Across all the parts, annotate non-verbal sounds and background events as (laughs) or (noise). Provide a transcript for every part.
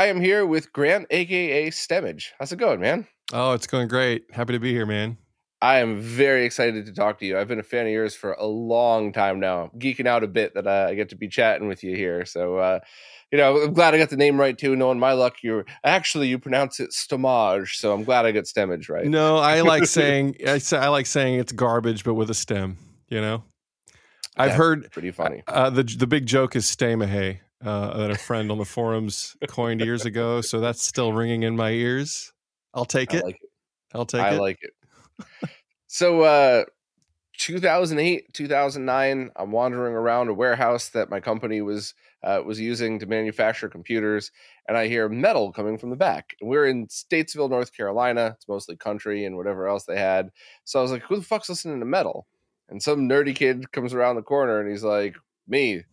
I am here with Grant, aka Stemage. How's it going, man? Oh, it's going great. Happy to be here, man. I am very excited to talk to you. I've been a fan of yours for a long time now. I'm geeking out a bit that uh, I get to be chatting with you here. So, uh, you know, I'm glad I got the name right too. Knowing my luck, you're actually you pronounce it Stomage, so I'm glad I got Stemage right. No, I (laughs) like saying I, say, I like saying it's garbage, but with a stem. You know, I've That's heard pretty funny. uh, the the big joke is Stamahay uh, that a friend on the forums coined years ago. So that's still ringing in my ears. I'll take I it. like it. I'll take I it. I like it. so, uh, 2008, 2009, I'm wandering around a warehouse that my company was uh, was using to manufacture computers, and I hear metal coming from the back. And we're in Statesville, North Carolina. It's mostly country and whatever else they had. So I was like, "Who the fuck's listening to metal?" And some nerdy kid comes around the corner and he's like, "Me."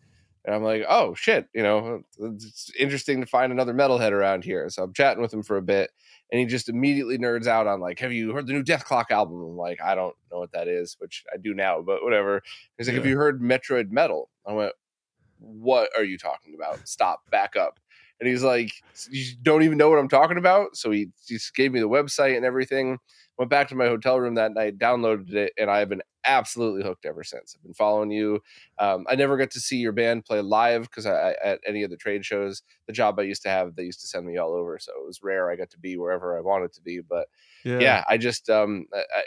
And I'm like, "Oh shit!" You know, it's interesting to find another metalhead around here. So I'm chatting with him for a bit, and he just immediately nerds out on like, "Have you heard the new Dethklok album?" I'm like, "I don't know what that is," which I do now, but whatever. He's like, "Have you heard Metroid Metal?" I went, "What are you talking about? Stop, back up." And he's like, "You don't even know what I'm talking about." So he just gave me the website and everything. Went back to my hotel room that night, downloaded it, and I've been absolutely hooked ever since. I've been following you. Um, I never got to see your band play live because I, I, at any of the trade shows, the job I used to have, they used to send me all over, so it was rare I got to be wherever I wanted to be. But yeah, I just um, I, I,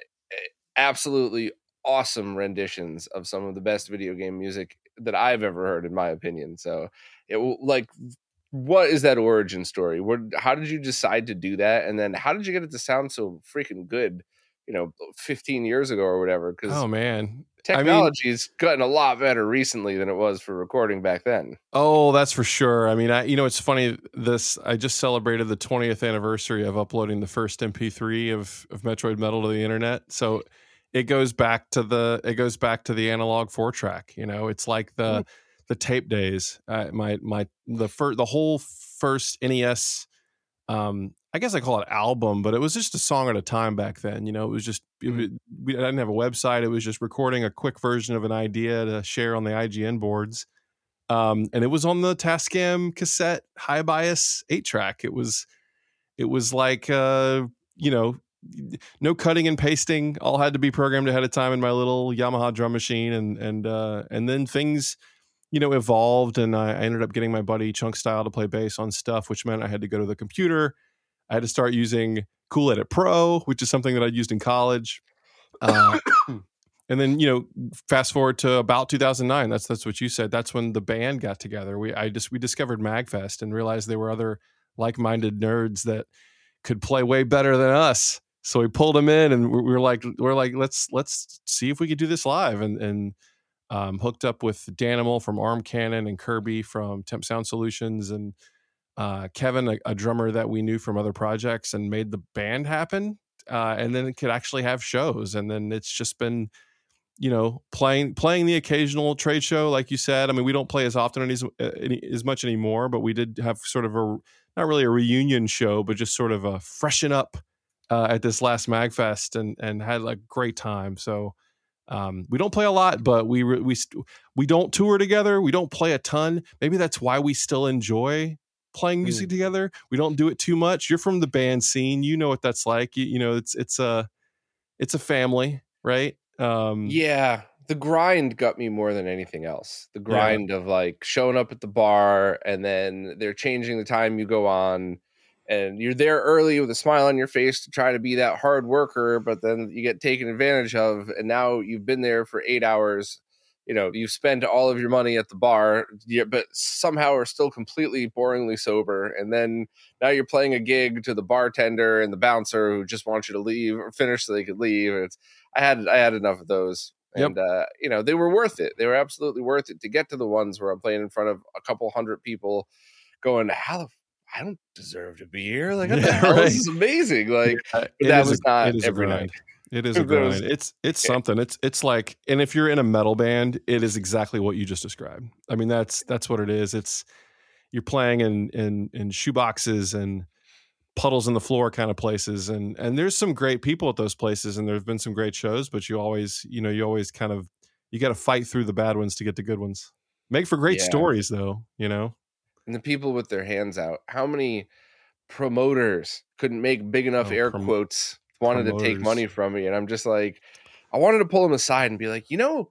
absolutely awesome renditions of some of the best video game music that I've ever heard, in my opinion. So it will like. What is that origin story? What, how did you decide to do that? And then how did you get it to sound so freaking good? You know, 15 years ago or whatever. Because Oh man. I mean- technology's gotten a lot better recently than it was for recording back then. Oh, that's for sure. I mean, I you know, it's funny. This I just celebrated the 20th anniversary of uploading the first MP3 of of Metroid Metal to the internet. So it goes back to the it goes back to the analog four track. You know, it's like the mm. The tape days. Uh, my my the first the whole first NES. Um, I guess I call it album, but it was just a song at a time back then. You know, it was just it, was- we I didn't have a website. It was just recording a quick version of an idea to share on the IGN boards um, and it was on the Tascam cassette high bias eight track. It was, it was like, uh, you know, no cutting and pasting. All had to be programmed ahead of time in my little Yamaha drum machine, and and uh, and then things, you know, evolved, and I, I ended up getting my buddy Chunk Style to play bass on stuff, which meant I had to go to the computer. I had to start using Cool Edit Pro, which is something that I'd used in college. Uh, (coughs) and then you know fast forward to about 2009 that's that's what you said that's when the band got together we i just we discovered magfest and realized there were other like-minded nerds that could play way better than us so we pulled them in and we were like we're like let's let's see if we could do this live and and um, hooked up with Danimal from Arm Cannon and Kirby from Temp Sound Solutions and uh, Kevin, a, a drummer that we knew from other projects, and made the band happen. Uh, and then it could actually have shows. And then it's just been, you know, playing playing the occasional trade show, like you said. I mean, we don't play as often as as much anymore, but we did have sort of a not really a reunion show, but just sort of a freshen up uh, at this last Magfest, and and had a great time. So. Um, we don't play a lot, but we re- we st- we don't tour together. We don't play a ton. Maybe that's why we still enjoy playing music together. We don't do it too much. You're from the band scene. You know what that's like. You, you know, it's it's a it's a family, right? Um, Yeah, the grind got me more than anything else. The grind of like showing up at the bar and then they're changing the time you go on and you're there early with a smile on your face to try to be that hard worker, but then you get taken advantage of and now you've been there for 8 hours. You know, you've spent all of your money at the bar, but somehow are still completely boringly sober. And then now you're playing a gig to the bartender and the bouncer who just want you to leave or finish so they could leave. It's I had I had enough of those. Yep. And uh, you know, they were worth it. They were absolutely worth it to get to the ones where I'm playing in front of a couple hundred people going, How the I don't deserve to be here. Like (laughs) what the Yeah, hell? right. This is amazing. Like it that was a- not every night. It is a (laughs) grind. It's it's Yeah. something. It's it's like, and if you're in a metal band, it is exactly what you just described. I mean, that's that's what it is. It's you're playing in in in shoeboxes and puddles in the floor kind of places, and and there's some great people at those places, and there've been some great shows, but you always you know you always kind of you got to fight through the bad ones to get the good ones. Make for great Yeah. stories, though. You know. And the people with their hands out. How many promoters couldn't make big enough Oh, air prom- quotes wanted to take money from me and i'm just like i wanted to pull them aside and be like you know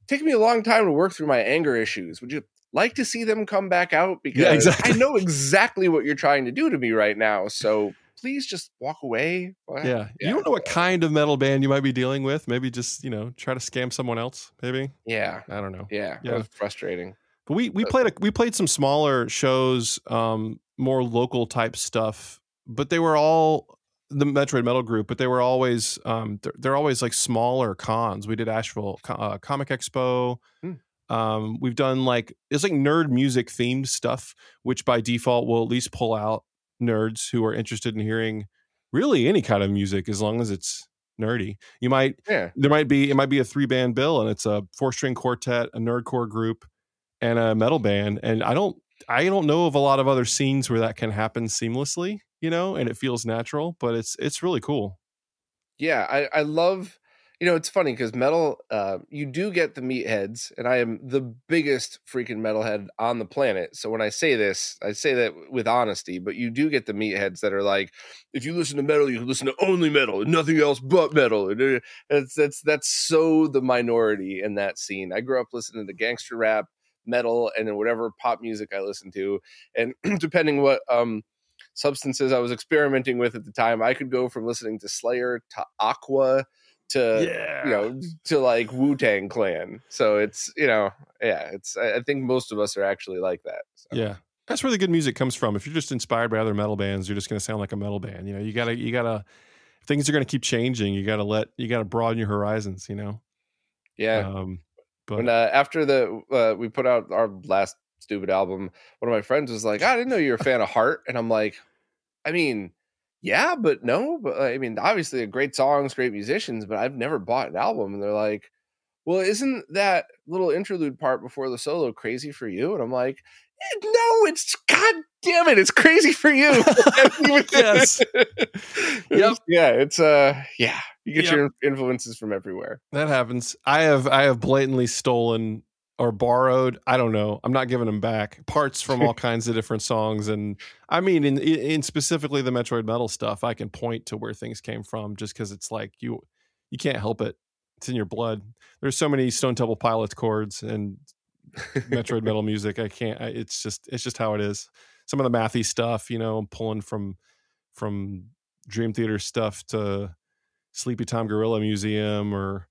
it took me a long time to work through my anger issues would you like to see them come back out because exactly. i know exactly what you're trying to do to me right now so please just walk away What? Yeah. Yeah. You don't know what kind of metal band you might be dealing with. Maybe just, you know, try to scam someone else, maybe. yeah I don't know. yeah, Yeah. that was frustrating But we we played a, we played some smaller shows, um, more local type stuff, but they were all the Metroid Metal Group, but they were always um, they're, they're always like smaller cons. We did Asheville uh, Comic Expo. Hmm. Um, we've done like it's like nerd music themed stuff, which by default will at least pull out nerds who are interested in hearing really any kind of music as long as it's nerdy. You might yeah there might be it might be a three band bill and it's a four string quartet a nerdcore group and a metal band and i don't i don't know of a lot of other scenes where that can happen seamlessly you know and it feels natural but it's it's really cool. Yeah i i love you know it's funny because metal uh you do get the meatheads and i am the biggest freaking metalhead on the planet so when i say this i say that with honesty but you do get the meatheads that are like if you listen to metal you listen to only metal and nothing else but metal and that's that's that's so the minority in that scene. I grew up listening to gangster rap metal and then whatever pop music i listen to and (clears throat) depending what um substances I was experimenting with at the time, I could go from listening to Slayer to Aqua to yeah you know (laughs) to like Wu Tang Clan. So it's you know yeah, it's I I think most of us are actually like that. So. yeah that's where the good music comes from if you're just inspired by other metal bands you're just going to sound like a metal band you know you gotta you gotta things are going to keep changing you gotta let you gotta broaden your horizons you know yeah. um but when uh, after the uh, we put out our last stupid album, one of my friends was like, "I didn't know you were a fan of Heart," and I'm like, "I mean, yeah, but no, but I mean, obviously, great songs, great musicians, but I've never bought an album." And they're like, "Well, isn't that little interlude part before the solo crazy for you?" And I'm like, "Eh, "No, it's god damn it, it's crazy for you." (laughs) (laughs) Yes. (laughs) yep. Yeah, it's uh, yeah, you get Yep. your influences from everywhere. That happens. I have I have blatantly stolen or borrowed. I don't know. I'm not giving them back. Parts from all kinds of different songs, and I mean, in in specifically the Metroid Metal stuff, I can point to where things came from just because it's like you you can't help it. It's in your blood. There's so many Stone Temple Pilots chords and Metroid (laughs) Metal music. I can't. I, it's just it's just how it is. Some of the mathy stuff, you know, I'm pulling from from Dream Theater stuff to Sleepytime Gorilla Museum or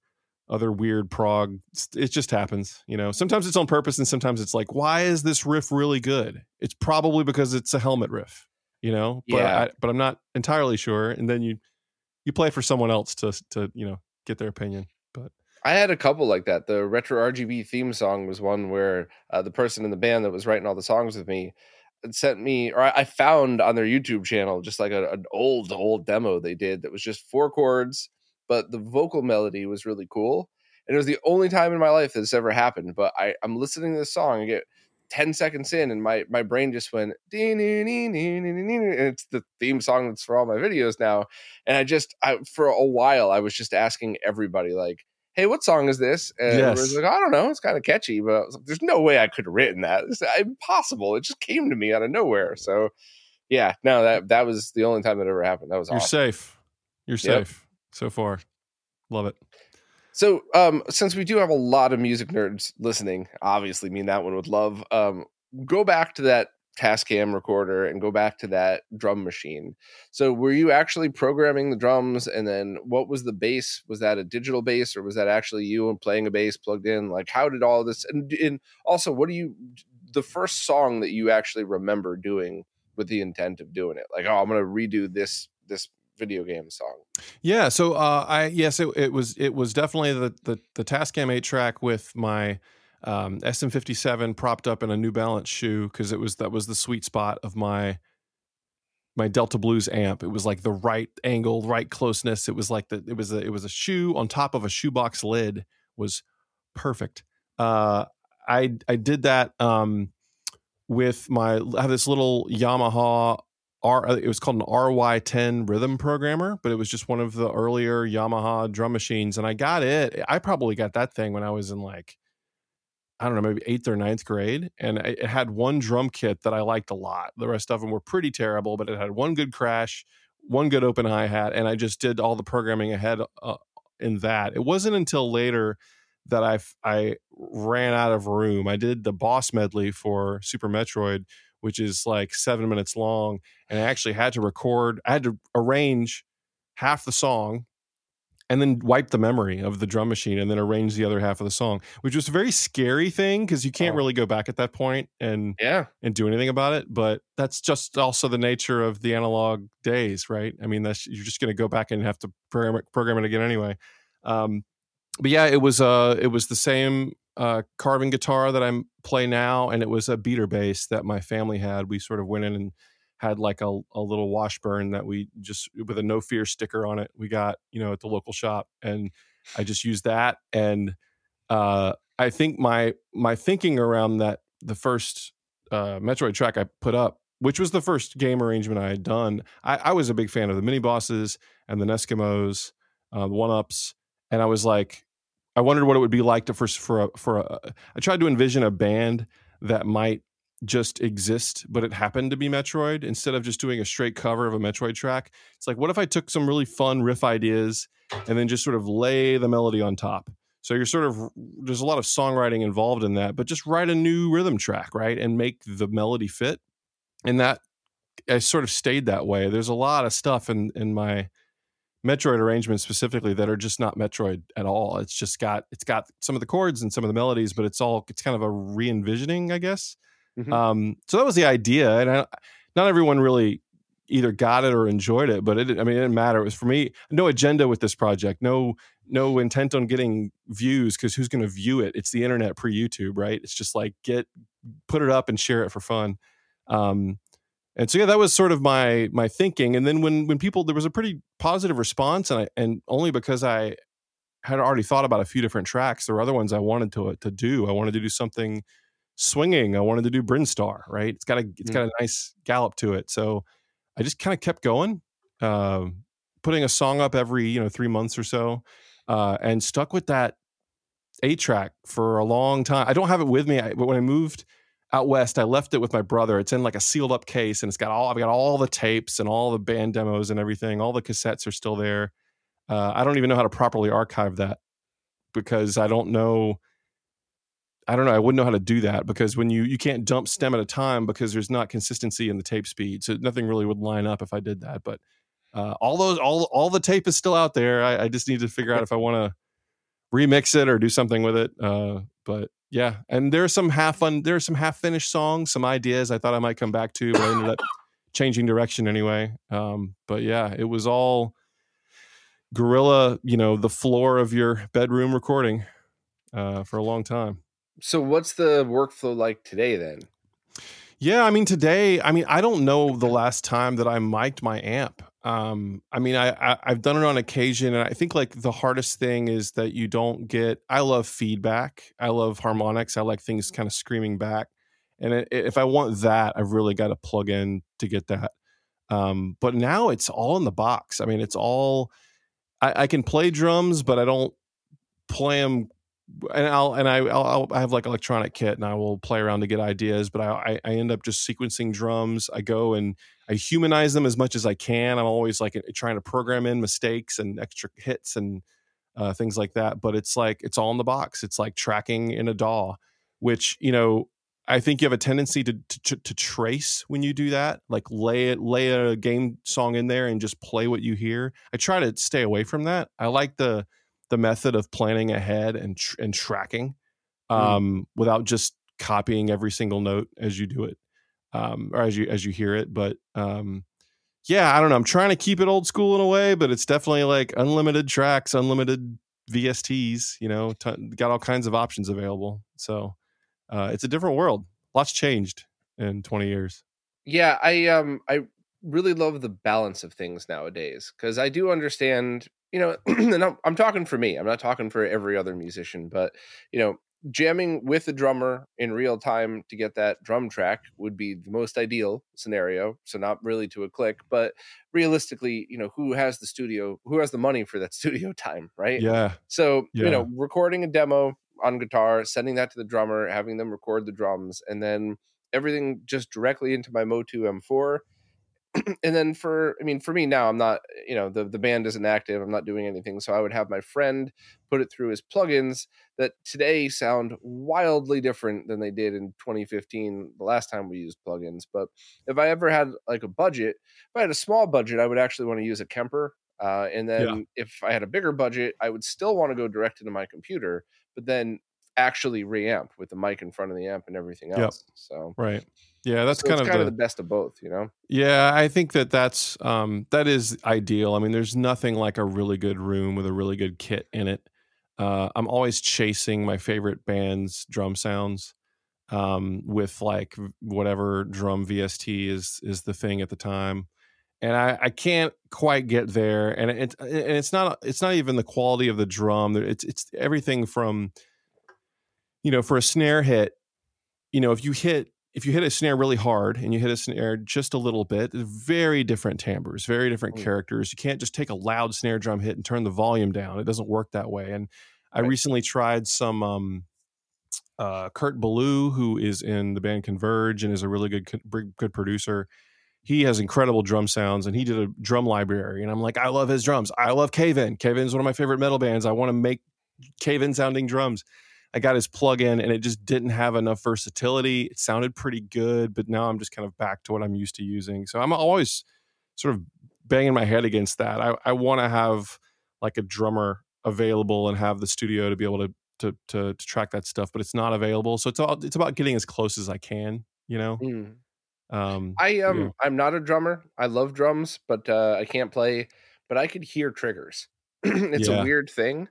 other weird prog. It just happens, you know. Sometimes it's on purpose, and sometimes it's like, why is this riff really good? It's probably because it's a helmet riff, you know. But Yeah. I, but I'm not entirely sure. And then you you play for someone else to to you know get their opinion. I had a couple like that. The retro RGB theme song was one where uh, the person in the band that was writing all the songs with me sent me, or I, I found on their YouTube channel just like a, an old, old demo they did that was just four chords, but the vocal melody was really cool. And it was the only time in my life that this ever happened. But I, I'm listening to this song and get 10 seconds in, and my, my brain just went, and it's the theme song that's for all my videos now. And I just, I, for a while, I was just asking everybody, like, hey, what song is this? And Yes. everyone's like, I don't know. It's kind of catchy, but I was like, there's no way I could have written that. It's impossible. It just came to me out of nowhere. So, yeah, no, that that was the only time that ever happened. That was you're awesome. safe. You're Yep. safe so far. Love it. So, um, since we do have a lot of music nerds listening, obviously, me and that one would love. Um, go back to that Tascam recorder and go back to that drum machine. So, were you actually programming the drums? And then, what was the bass? Was that a digital bass, or was that actually you and playing a bass plugged in? Like, how did all this? And, and also, what do you? The first song that you actually remember doing with the intent of doing it, like, oh, I'm going to redo this this video game song. Yeah. So uh, I yes, it, it was it was definitely the the the Tascam eight track with my um, SM57 propped up in a New Balance shoe because it was that was the sweet spot of my my Delta Blues amp. It was like the right angle, right closeness. It was like the it was a it was a shoe on top of a shoebox lid was perfect. Uh, I I did that um, with my I have this little Yamaha R. It was called an RY10 rhythm programmer, but it was just one of the earlier Yamaha drum machines, and I got it. I probably got that thing when I was in like I don't know, maybe eighth or ninth grade, and it had one drum kit that I liked a lot. The rest of them were pretty terrible, but it had one good crash, one good open hi hat, and I just did all the programming ahead uh, in that. It wasn't until later that I I ran out of room. I did the boss medley for Super Metroid, which is like seven minutes long, and I actually had to record. I had to arrange half the song and then wipe the memory of the drum machine and then arrange the other half of the song, which was a very scary thing because you can't oh. really go back at that point and yeah and do anything about it. But that's just also the nature of the analog days, right? I mean, that's you're just going to go back and have to program it, program it again anyway. Um, but yeah, it was uh it was the same uh, Carvin guitar that I play now, and it was a beater bass that my family had. We sort of went in and had like a, a little washburn that we just with a no fear sticker on it we got you know at the local shop and i just used that and uh, i think my my thinking around that the first uh, metroid track i put up which was the first game arrangement i had done i, I was a big fan of the mini bosses and the NESkimos uh, the one ups and i was like i wondered what it would be like to first for a for a i tried to envision a band that might just exist, but it happened to be Metroid instead of just doing a straight cover of a Metroid track. It's like, what if I took some really fun riff ideas and then just sort of lay the melody on top? So you're sort of there's a lot of songwriting involved in that, but just write a new rhythm track, right, and make the melody fit. And that I sort of stayed that way. There's a lot of stuff in in my Metroid arrangements specifically that are just not Metroid at all. It's just got it's got some of the chords and some of the melodies, but it's all it's kind of a re-envisioning, I guess. Mm-hmm. Um, so that was the idea, and I, not everyone really either got it or enjoyed it. But it, I mean, it didn't matter. It was for me. No agenda with this project. No, no intent on getting views because who's going to view it? It's the internet pre YouTube, right? It's just like get put it up and share it for fun. Um, and so yeah, that was sort of my my thinking. And then when when people there was a pretty positive response, and I and only because I had already thought about a few different tracks. There were other ones I wanted to to do. I wanted to do something swinging. I wanted to do Brinstar, right? It's got a it's mm. got a nice gallop to it. So I just kind of kept going, uh, putting a song up every you know three months or so, uh, and stuck with that eight track for a long time. I don't have it with me, I, but when I moved out west, I left it with my brother. It's in like a sealed up case, and it's got all I've got all the tapes and all the band demos and everything. All the cassettes are still there. Uh, I don't even know how to properly archive that because I don't know I don't know. I wouldn't know how to do that because when you you can't dump stem at a time because there's not consistency in the tape speed, so nothing really would line up if I did that. But uh, all those all all the tape is still out there. I, I just need to figure out if I want to remix it or do something with it. Uh, but yeah, and there are some half fun, there are some half finished songs, some ideas I thought I might come back to, but I ended up (coughs) changing direction anyway. Um, but yeah, it was all guerrilla, you know, the floor of your bedroom recording uh, for a long time. So what's the workflow like today then? Yeah, I mean today, I mean I don't know the last time that I mic'd my amp. Um, I mean I, I I've done it on occasion, and I think like the hardest thing is that you don't get. I love feedback. I love harmonics. I like things kind of screaming back. And it, if I want that, I've really got to plug in to get that. Um, but now it's all in the box. I mean, it's all. I, I can play drums, but I don't play them and I'll and I I'll, i have like electronic kit and I will play around to get ideas, but I I end up just sequencing drums. I go and I humanize them as much as I can. I'm always like trying to program in mistakes and extra hits and uh, things like that. But it's like it's all in the box. It's like tracking in a DAW, which you know I think you have a tendency to, to to trace when you do that. Like lay it lay a game song in there and just play what you hear. I try to stay away from that. I like the the method of planning ahead and tr- and tracking mm. um, mm. without just copying every single note as you do it um, or as you as you hear it. But um, yeah, I don't know. I'm trying to keep it old school in a way, but it's definitely like unlimited tracks, unlimited VSTs. You know, t- got all kinds of options available. So uh, it's a different world. Lots changed in 20 years. Yeah, I um I really love the balance of things nowadays because I do understand you know, (clears throat) and I'm, I'm talking for me. I'm not talking for every other musician, but you know, jamming with a drummer in real time to get that drum track would be the most ideal scenario. So not really to a click, but realistically, you know, who has the studio, who has the money for that (laughs) studio time, right? Yeah. So, yeah. you know, recording a demo, on guitar, sending that to the drummer, having them record the drums, and then everything just directly into my Motu M4 (clears throat) and then for i mean for me now i'm not you know the, the band isn't active i'm not doing anything so i would have my friend put it through his plugins that today sound wildly different than they did in 2015 the last time we used plugins but if i ever had like a budget if i had a small budget i would actually want to use a kemper uh, and then yeah. if i had a bigger budget i would still want to go direct into my computer but then actually reamp with the mic in front of the amp and everything else yep. so right yeah, that's so kind of kind the, of the best of both, you know. Yeah, I think that that's um, that is ideal. I mean, there's nothing like a really good room with a really good kit in it. Uh, I'm always chasing my favorite band's drum sounds um, with like whatever drum VST is is the thing at the time, and I, I can't quite get there. And it and it's not it's not even the quality of the drum. It's it's everything from you know for a snare hit. You know, if you hit if you hit a snare really hard and you hit a snare just a little bit, very different timbres, very different mm. characters. You can't just take a loud snare drum hit and turn the volume down. It doesn't work that way. And I recently tried some um, uh, Kurt Ballou, who is in the band Converge and is a really good good producer. He has incredible drum sounds, and he did a drum library. And I'm like, I love his drums. I love Cave In. Cave In is one of my favorite metal bands. I want to make Cave In sounding drums. I got his plug-in and it just didn't have enough versatility. It sounded pretty good, but now I'm just kind of back to what I'm used to using. So I'm always sort of banging my head against that. I, I want to have like a drummer available and have the studio to be able to, to to to, track that stuff, but it's not available. So it's all it's about getting as close as I can, you know. Mm. Um, I um yeah. I'm not a drummer. I love drums, but uh, I can't play. But I could hear triggers. (clears throat) it's yeah. a weird thing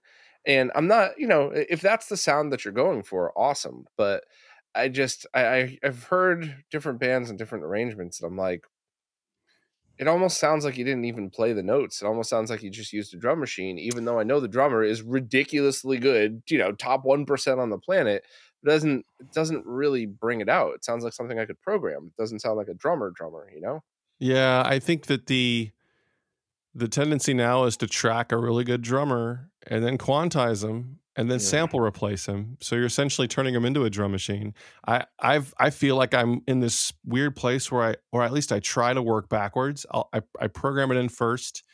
and i'm not you know if that's the sound that you're going for awesome but i just i i've heard different bands and different arrangements and i'm like it almost sounds like you didn't even play the notes. It almost sounds like you just used a drum machine even though i know the drummer is ridiculously good you know top 1% on the planet it doesn't it doesn't really bring it out. It sounds like something i could program. It doesn't sound like a drummer drummer you know? Yeah i think that the the tendency now is to track a really good drummer and then quantize them and then yeah. sample replace them. So you're essentially turning them into a drum machine. I I've I feel like I'm in this weird place where I or at least I try to work backwards. I'll, I I program it in first,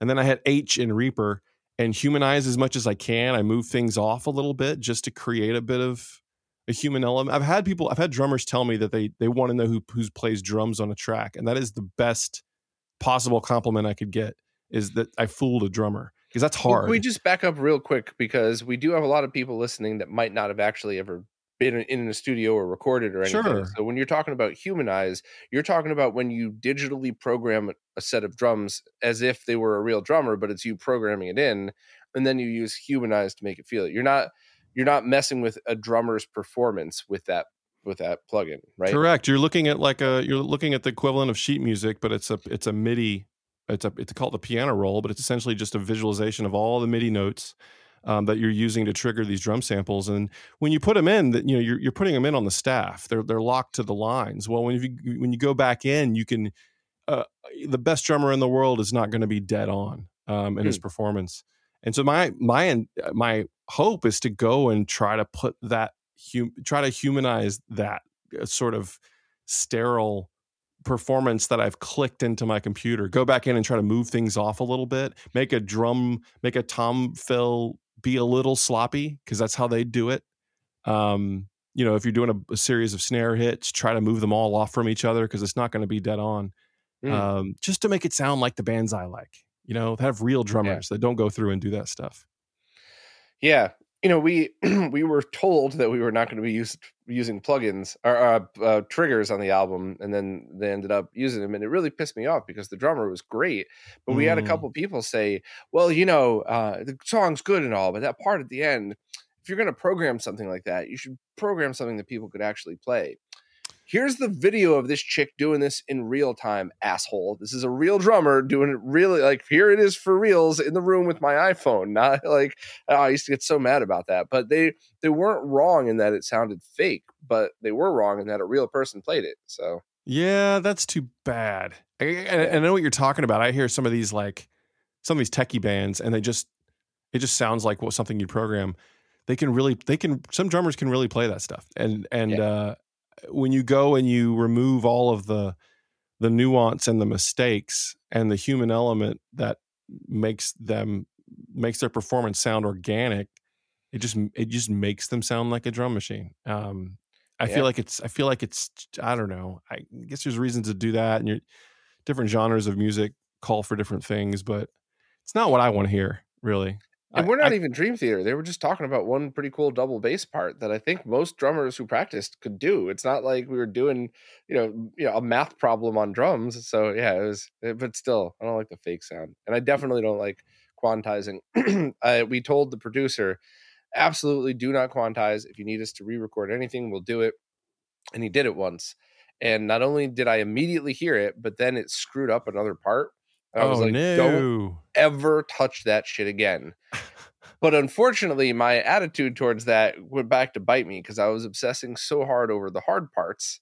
and then I hit H in Reaper and humanize as much as I can. I move things off a little bit just to create a bit of a human element. I've had people, I've had drummers tell me that they they want to know who who plays drums on a track, and that is the best possible compliment I could get is that I fooled a drummer because that's hard. Well, we just back up real quick because we do have a lot of people listening that might not have actually ever been in a studio or recorded or anything. Sure. So when you're talking about humanize, you're talking about when you digitally program a set of drums as if they were a real drummer, but it's you programming it in, and then you use humanize to make it feel it. You're not you're not messing with a drummer's performance with that with that plugin, right? Correct. You're looking at like a you're looking at the equivalent of sheet music, but it's a it's a MIDI. It's a it's called the piano roll, but it's essentially just a visualization of all the MIDI notes um, that you're using to trigger these drum samples. And when you put them in, that you know you're, you're putting them in on the staff. They're they're locked to the lines. Well, when you when you go back in, you can. Uh, the best drummer in the world is not going to be dead on um, in his hmm. performance. And so my my my hope is to go and try to put that hum, try to humanize that uh, sort of sterile performance that I've clicked into my computer. Go back in and try to move things off a little bit. Make a drum, make a tom fill be a little sloppy because that's how they do it. Um, you know, if you're doing a, a, series of snare hits, try to move them all off from each other because it's not going to be dead on. Mm. Um, just to make it sound like the bands I like. You know, have real drummers yeah. that don't go through and do that stuff. Yeah, you know, we (clears throat) we were told that we were not going to be used, using plugins or uh, uh, triggers on the album, and then they ended up using them, and it really pissed me off because the drummer was great, but we mm. had a mm. couple people say, "Well, you know, uh, the song's good and all, but that part at the end, if you're going to program something like that, you should program something that people could actually play." Here's the video of this chick doing this in real time, asshole. This is a real drummer doing it really like here it is for reals in the room with my iPhone. (laughs) Not like oh, I used to get so mad about that, but they they weren't wrong in that it sounded fake, but they were wrong in that a real person played it. So yeah, that's too bad. I, I, I know what you're talking about. I hear some of these like some of these techie bands, and they just it just sounds like what something you program they can really they can some drummers can really play that stuff and and Yeah. uh when you go and you remove all of the the nuance and the mistakes and the human element that makes them makes their performance sound organic it just it just makes them sound like a drum machine um i Yeah. feel like it's i feel like it's i don't know i guess there's reasons to do that and you're different genres of music call for different things but it's not what i want to hear really And I- we're not I- even Dream Theater. They were just talking about one pretty cool double bass part that I think most drummers who practiced could do. It's not like we were doing, you know, you know, a math problem on drums. So yeah, it was. eh, But still, I don't like the fake sound, and I definitely don't like quantizing. (clears throat) I, we told the producer, absolutely do not quantize. If you need us to re-record anything, we'll do it. And he did it once. And not only did I immediately hear it, but then it screwed up another part. And I was oh like, no don't ever touch that shit again. But unfortunately, my attitude towards that went back to bite me because I was obsessing so hard over the hard parts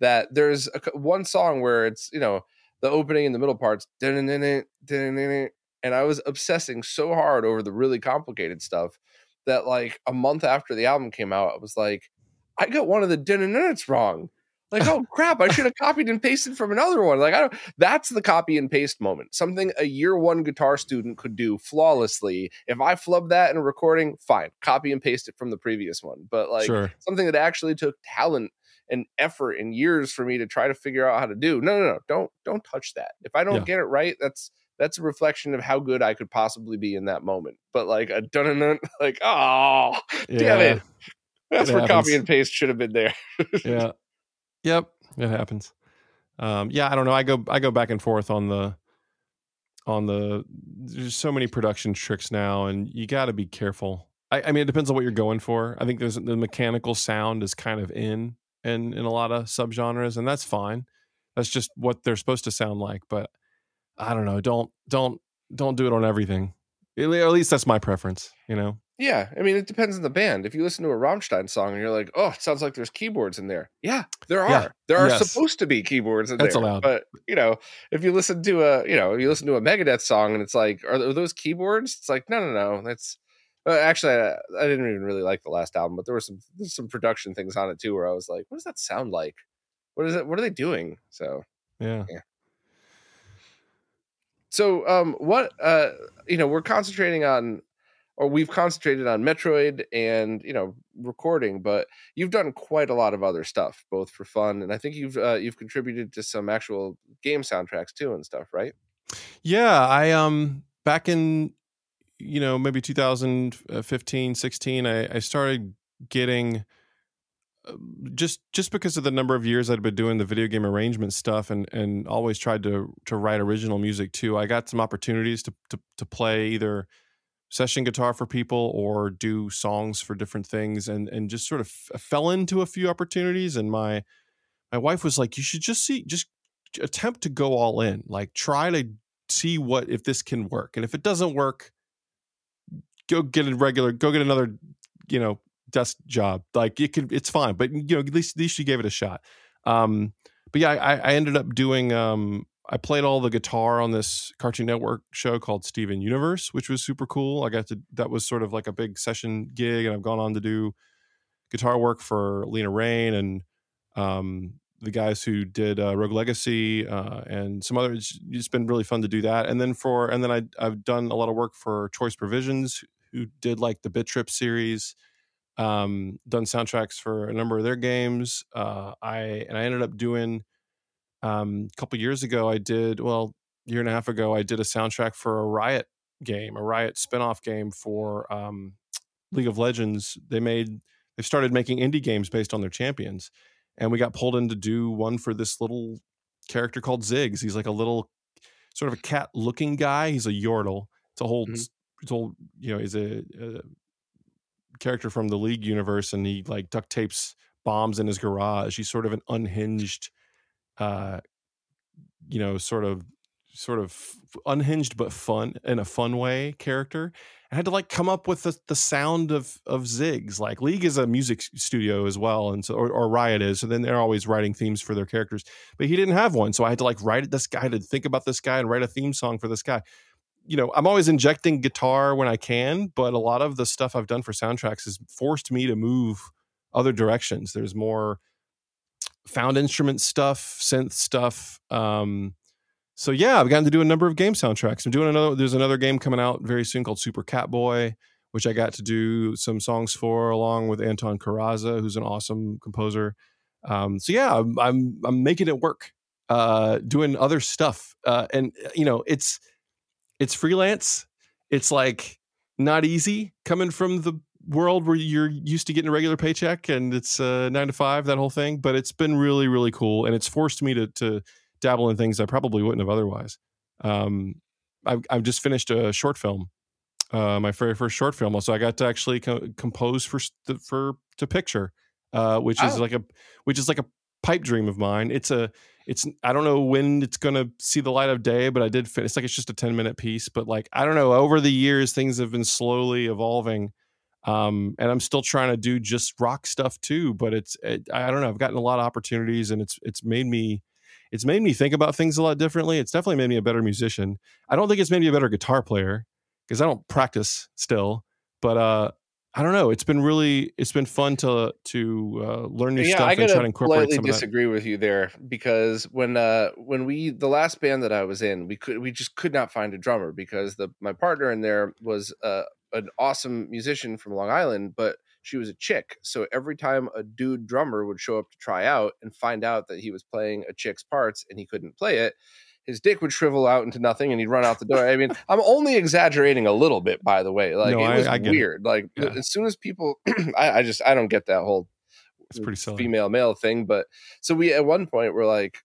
that there's a, one song where it's you know the opening and the middle parts, and I was obsessing so hard over the really complicated stuff that like a month after the album came out, I was like, I got one of the dun-dun-dun-duns wrong. Like, oh (laughs) crap, I should have copied and pasted from another one. Like, I don't that's the copy and paste moment. Something a year one guitar student could do flawlessly. If I flub that in a recording, fine, copy and paste it from the previous one. But like sure something that actually took talent and effort and years for me to try to figure out how to do. No, no, no, don't don't touch that. If I don't Yeah. get it right, that's that's a reflection of how good I could possibly be in that moment. But like a dun dun (laughs) like, oh damn it. That's It where happens. copy and paste should have been there. (laughs) yeah yep. It happens. Um yeah i don't know. I go i go back and forth on the on the there's so many production tricks now and you got to be careful. I, I mean it depends on what you're going for. I think there's the mechanical sound is kind of in in in a lot of subgenres and that's fine. That's just what they're supposed to sound like but i don't know. Don't don't don't do it on everything at least that's my preference you know Yeah, I mean, it depends on the band. If you listen to a Rammstein song and you're like, "Oh, it sounds like there's keyboards in there," yeah, there are. Yeah, There are yes. supposed to be keyboards in That's there. allowed. But you know, if you listen to a, you know, if you listen to a Megadeth song and it's like, "Are, are those keyboards?" It's like, no, no, no. That's uh, actually, I, I didn't even really like the last album, but there were some there's some production things on it too where I was like, "What does that sound like? What is it? What are they doing?" So yeah So, um, what uh, you know, we're concentrating on, or we've concentrated on Metroid and you know recording, but you've done quite a lot of other stuff, both for fun, and I think you've uh, you've contributed to some actual game soundtracks too and stuff, right? Yeah, I um back in you know maybe 2015, 16, I, I started getting just just because of the number of years I'd been doing the video game arrangement stuff and and always tried to to write original music too. I got some opportunities to to, to play either session guitar for people or do songs for different things and and just sort of f- fell into a few opportunities and my my wife was like you should just see just attempt to go all in like try to see what if this can work and if it doesn't work go get a regular go get another you know desk job like it could it's fine but you know at least at least you gave it a shot um but yeah i i ended up doing um i played all the guitar on this cartoon network show called steven universe which was super cool i got to that was sort of like a big session gig and i've gone on to do guitar work for Lena Raine and um the guys who did uh, Rogue Legacy uh, and some other. It's, it's been really fun to do that. And then for and then I I've done a lot of work for Choice Provisions, who did like the Bit Trip series. Um, done soundtracks for a number of their games. Uh, I and I ended up doing um, a couple years ago. I did well year and a half ago. I did a soundtrack for a Riot game, a Riot spinoff game for um, League of Legends. They made they started making indie games based on their champions and we got pulled in to do one for this little character called Ziggs. He's like a little sort of a cat looking guy. He's a Yordle. It's a whole, Mhm. it's a whole, you know, he's a, a character from the League universe, and he like duct tapes bombs in his garage. He's sort of an unhinged, uh, you know, sort of, sort of unhinged but fun in a fun way character. I had to like come up with the, the sound of of Ziggs. Like League is a music studio as well, and so or, or Riot is. So then they're always writing themes for their characters. But he didn't have one, so I had to like write. This guy to think about this guy and write a theme song for this guy. You know, I'm always injecting guitar when I can, but a lot of the stuff I've done for soundtracks has forced me to move other directions. There's more found instrument stuff, synth stuff. Um, so yeah, I've gotten to do a number of game soundtracks. I'm doing another. There's another game coming out very soon called Super Catboy, which I got to do some songs for along with Anton Corazza, who's an awesome composer. Um, so yeah, I'm, I'm, I'm making it work, uh, doing other stuff, uh, and you know it's it's freelance. It's like not easy coming from the world where you're used to getting a regular paycheck and it's uh, nine to five, that whole thing. But it's been really, really cool, and it's forced me to to dabble in things I probably wouldn't have otherwise. Um, I've, I've just finished a short film, uh, my very first short film. So I got to actually co- compose for for to picture, uh, which oh. is like a which is like a pipe dream of mine. It's a it's I don't know when it's gonna see the light of day, but I did. Fin- it's like it's just a ten minute piece, but like I don't know. Over the years, things have been slowly evolving um, and I'm still trying to do just rock stuff too. But it's it, I don't know. I've gotten a lot of opportunities, and it's it's made me it's made me think about things a lot differently. It's definitely made me a better musician. I don't think it's made me a better guitar player because I don't practice still. But uh, I don't know. It's been really it's been fun to to uh, learn new yeah, stuff I and try to incorporate. Some of that. I slightly disagree with you there because when uh when we the last band that I was in, we could we just could not find a drummer because the my partner in there was uh an awesome musician from Long Island, but she was a chick. So every time a dude drummer would show up to try out and find out that he was playing a chick's parts and he couldn't play it, his dick would shrivel out into nothing and he'd run out the door. I mean, (laughs) I'm only exaggerating a little bit, by the way. Like no, it was I, I weird. It. Like yeah. as soon as people, (clears throat) I, I, just I don't get that whole it's pretty silly. female male thing. But so we at one point we're like,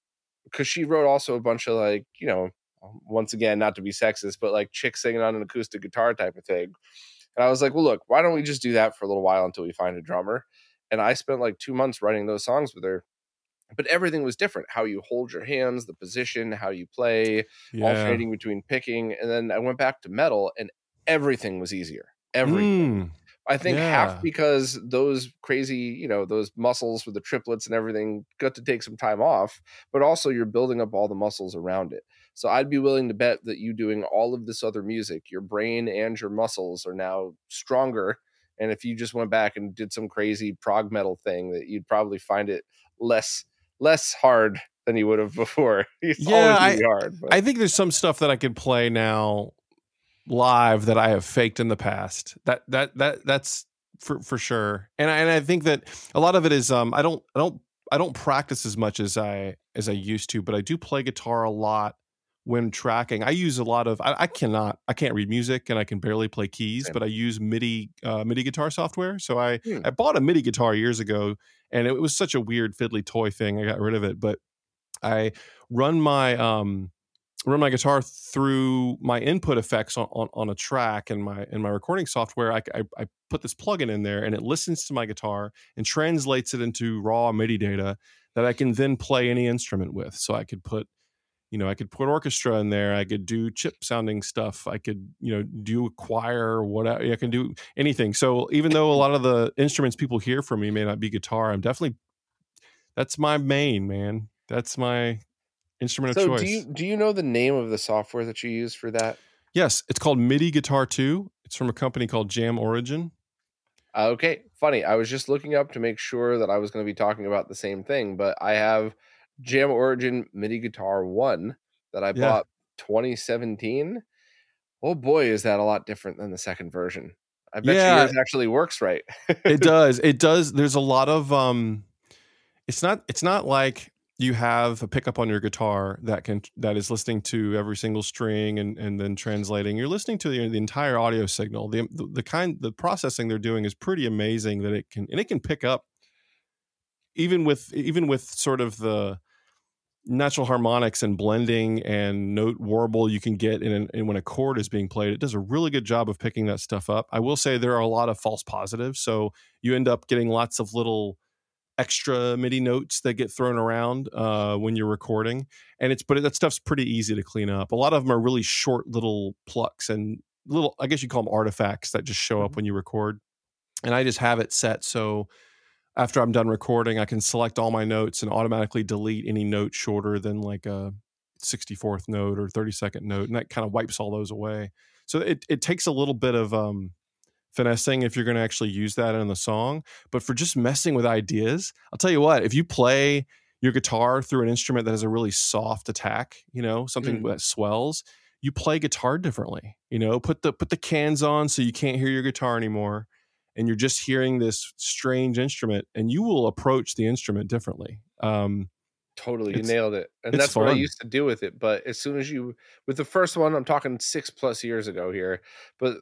because she wrote also a bunch of like you know um, once again, not to be sexist, but like chick singing on an acoustic guitar type of thing. And I was like, well, look, why don't we just do that for a little while until we find a drummer? And I spent like two months writing those songs with her. But everything was different. How you hold your hands, the position, how you play, yeah. alternating between picking. And then I went back to metal and everything was easier. Everything. Mm. I think yeah. half because those crazy, you know, those muscles with the triplets and everything got to take some time off, but also you're building up all the muscles around it. So I'd be willing to bet that you doing all of this other music, your brain and your muscles are now stronger. And if you just went back and did some crazy prog metal thing, that you'd probably find it less less hard than you would have before. (laughs) It's yeah, I, hard. I think there's some stuff that I could play now live that I have faked in the past. That that that that's for for sure. And I, and I think that a lot of it is um I don't I don't I don't practice as much as I as I used to, but I do play guitar a lot when tracking. I use a lot of I, I cannot I can't read music and I can barely play keys, Same. but I use MIDI uh, MIDI guitar software. So I hmm. I bought a MIDI guitar years ago, and it was such a weird fiddly toy thing. I got rid of it, but I run my um run my guitar through my input effects on, on, on, a track and my in my recording software I, I, I, put this plugin in there and it listens to my guitar and translates it into raw midi data that i can then play any instrument with so i could put you know i could put orchestra in there i could do chip sounding stuff i could you know do a choir whatever i can do anything so even though a lot of the instruments people hear from me may not be guitar i'm definitely that's my main man that's my instrument so of choice. Do you do you know the name of the software that you use for that? Yes, it's called MIDI Guitar 2. It's from a company called Jam Origin. Uh, okay, funny. I was just looking up to make sure that I was going to be talking about the same thing, but I have Jam Origin MIDI Guitar 1 that I yeah. bought 2017. Oh boy, is that a lot different than the second version. I bet yeah, yours actually works right. it (laughs) does. It does. There's a lot of um it's not it's not like you have a pickup on your guitar that can that is listening to every single string and and then translating you're listening to the, the entire audio signal the, the, the kind the processing they're doing is pretty amazing that it can and it can pick up even with even with sort of the natural harmonics and blending and note warble you can get in, in, when a chord is being played it does a really good job of picking that stuff up i will say there are a lot of false positives so you end up getting lots of little extra MIDI notes that get thrown around uh, when you're recording, and it's but that stuff's pretty easy to clean up. A lot of them are really short little plucks and little, I guess you call them artifacts that just show up mm-hmm. when you record. And I just have it set so after I'm done recording, I can select all my notes and automatically delete any note shorter than like a 64th note or 32nd note, and that kind of wipes all those away. So it it takes a little bit of um, finessing if you're going to actually use that in the song. But for just messing with ideas, I'll tell you what, if you play your guitar through an instrument that has a really soft attack, you know, something mm. that swells, you play guitar differently. You know, put the put the cans on so you can't hear your guitar anymore and you're just hearing this strange instrument and you will approach the instrument differently. Um Totally, you nailed it, and that's fun. what I used to do with it. But as soon as you, with the first one, I'm talking six plus years ago here, but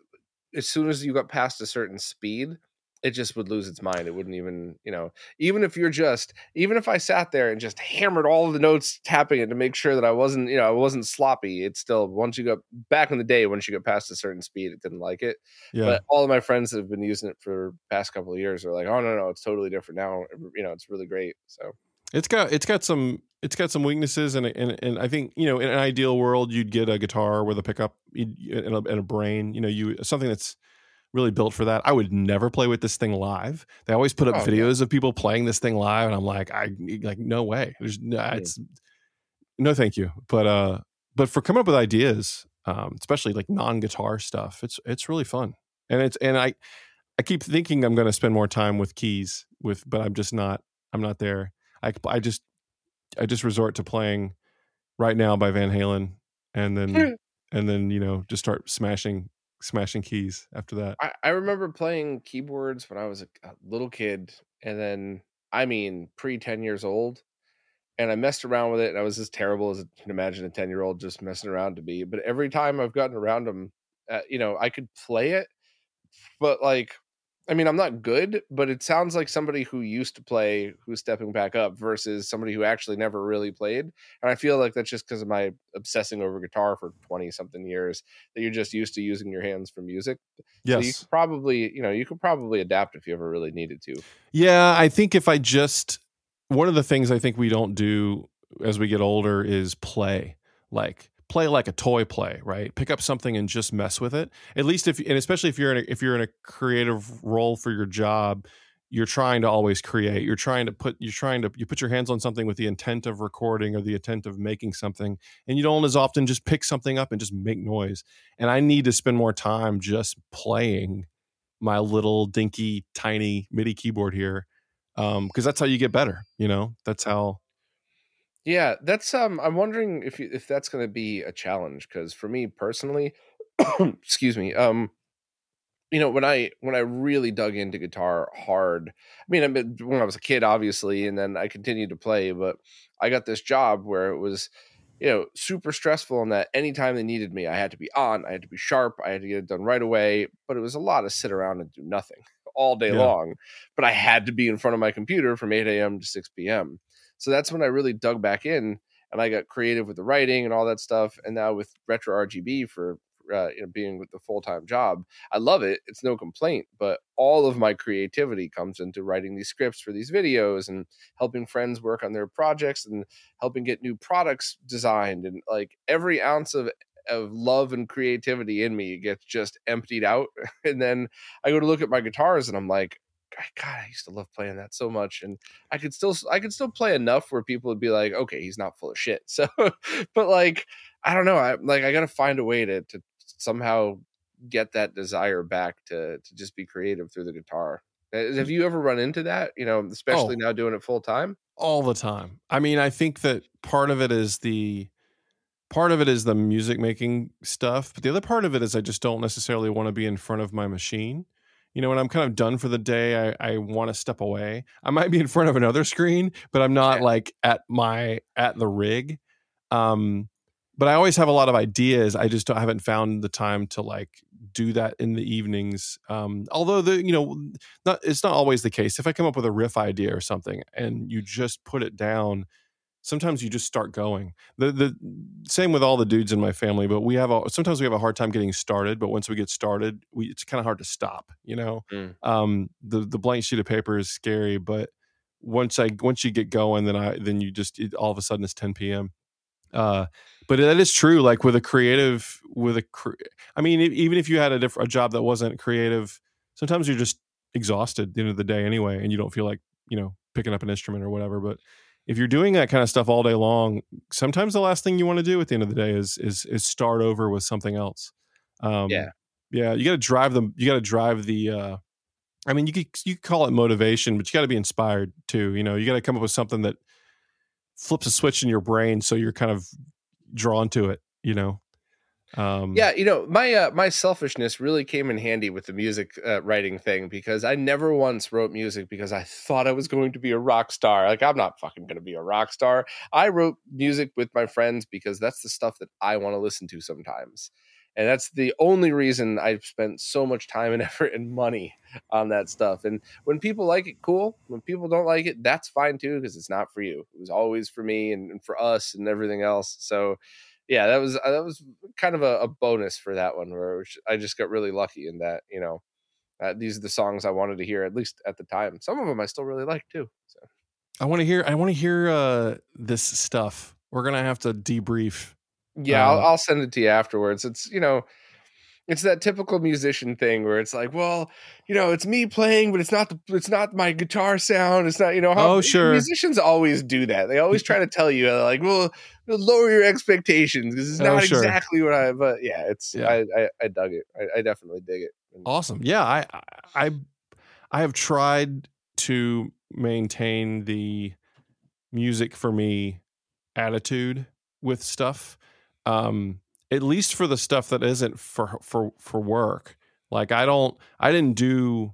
as soon as you got past a certain speed, it just would lose its mind. It wouldn't even, you know, even if you're just, even if I sat there and just hammered all of the notes, tapping it to make sure that I wasn't, you know, I wasn't sloppy. It's still once you got back in the day, once you got past a certain speed, it didn't like it. Yeah. But all of my friends that have been using it for past couple of years are like, oh no, no, it's totally different now. You know, it's really great. So it's got it's got some it's got some weaknesses and and and I think you know in an ideal world you'd get a guitar with a pickup and a, and a brain. You know, you something that's really built for that. I would never play with this thing live. They always put up oh, videos yeah. of people playing this thing live, and I'm like, I like no way. There's no, it's no thank you. But uh, but for coming up with ideas, um, especially like non guitar stuff, it's it's really fun. And it's and I I keep thinking I'm going to spend more time with keys with, but I'm just not. I'm not there. I I just I just resort to playing right now by Van Halen, and then (laughs) and then you know just start smashing smashing keys after that. I, I remember playing keyboards when I was a, a little kid, and then I mean pre ten years old, and I messed around with it, and I was as terrible as you can imagine a ten year old just messing around to be. But every time I've gotten around them, uh, you know, I could play it, but like I mean, I'm not good, but it sounds like somebody who used to play who's stepping back up versus somebody who actually never really played. And I feel like that's just because of my obsessing over guitar for 20 something years that you're just used to using your hands for music. Yes. So you could probably, you know, you could probably adapt if you ever really needed to. Yeah. I think if I just, one of the things I think we don't do as we get older is play. Like, play like a toy play, right? Pick up something and just mess with it. At least if and especially if you're in a, if you're in a creative role for your job, you're trying to always create. You're trying to put you're trying to you put your hands on something with the intent of recording or the intent of making something, and you don't as often just pick something up and just make noise. And I need to spend more time just playing my little dinky tiny MIDI keyboard here because um, that's how you get better. You know, that's how yeah, that's um I'm wondering if you, if that's going to be a challenge cuz for me personally, (coughs) excuse me, um you know, when I when I really dug into guitar hard. I mean, I mean, when I was a kid obviously and then I continued to play, but I got this job where it was you know, super stressful in that anytime they needed me, I had to be on, I had to be sharp, I had to get it done right away. But it was a lot of sit around and do nothing (laughs) all day yeah. long. But I had to be in front of my computer from 8 a.m. to 6 p.m. So that's when I really dug back in and I got creative with the writing and all that stuff. And now with retro RGB for uh, you know, being with the full time job, I love it. It's no complaint, but all of my creativity comes into writing these scripts for these videos and helping friends work on their projects and helping get new products designed. And like every ounce of of love and creativity in me gets just emptied out. (laughs) And then I go to look at my guitars and I'm like, God, I used to love playing that so much, and I could still I could still play enough where people would be like, okay, he's not full of shit. (laughs) So, but like, I don't know, I like I got to find a way to to somehow get that desire back to to just be creative through the guitar. Uh, have you ever run into that? You know, especially oh, now doing it full time. All the time. I mean, I think that part of it is the part of it is the music making stuff, but the other part of it is I just don't necessarily want to be in front of my machine you know, when I'm kind of done for the day, I, I want to step away. I might be in front of another screen, but I'm not like at my at the rig. Um, but I always have a lot of ideas. I just I haven't found the time to like do that in the evenings. Um, although the you know, not it's not always the case. If I come up with a riff idea or something and you just put it down sometimes you just start going. The the same with all the dudes in my family, but we have a sometimes we have a hard time getting started, but once we get started, we it's kind of hard to stop, you know. Mm. Um the the blank sheet of paper is scary, but once I once you get going, then I then you just it, all of a sudden it's 10 p.m. Uh, but that is true. Like with a creative, with a, I mean, even if you had a different a job that wasn't creative, sometimes you're just exhausted at the end of the day anyway, and you don't feel like you know picking up an instrument or whatever. But if you're doing that kind of stuff all day long, sometimes the last thing you want to do at the end of the day is is is start over with something else. Um, Yeah. yeah. You got to drive them. You got to drive the. uh I mean, you could you could call it motivation, but you got to be inspired too. You know, you got to come up with something that flips a switch in your brain, so you're kind of drawn to it. You know. Um, Yeah, you know, my uh, my selfishness really came in handy with the music uh, writing thing because I never once wrote music because I thought I was going to be a rock star. Like I'm not fucking going to be a rock star. I wrote music with my friends because that's the stuff that I want to listen to sometimes. And that's the only reason I've spent so much time and (laughs) effort and money on that stuff. And when people like it, cool. When people don't like it, that's fine too, because it's not for you. It was always for me and, and for us and everything else. So yeah, that was uh, that was kind of a, a bonus for that one, where was- I just got really lucky in that you know uh, these are the songs I wanted to hear at least at the time. Some of them I still really like too. So I want to hear. I want to hear uh, this stuff. We're gonna have to debrief. yeah, I'll, Uh, I'll send it to you afterwards. It's you know. It's that typical musician thing where it's like, well, you know, it's me playing, but it's not the, it's not my guitar sound. It's not, you know, Oh, sure. Musicians always do that. They always try to tell you, uh, like, well, lower your expectations because it's Oh, not sure. exactly what I. But yeah, it's Yeah. I, I I dug it. I, I definitely dig it. Awesome. Yeah, I I I have tried to maintain the music for me attitude with stuff. Um at least for the stuff that isn't for for for work. Like I don't I didn't do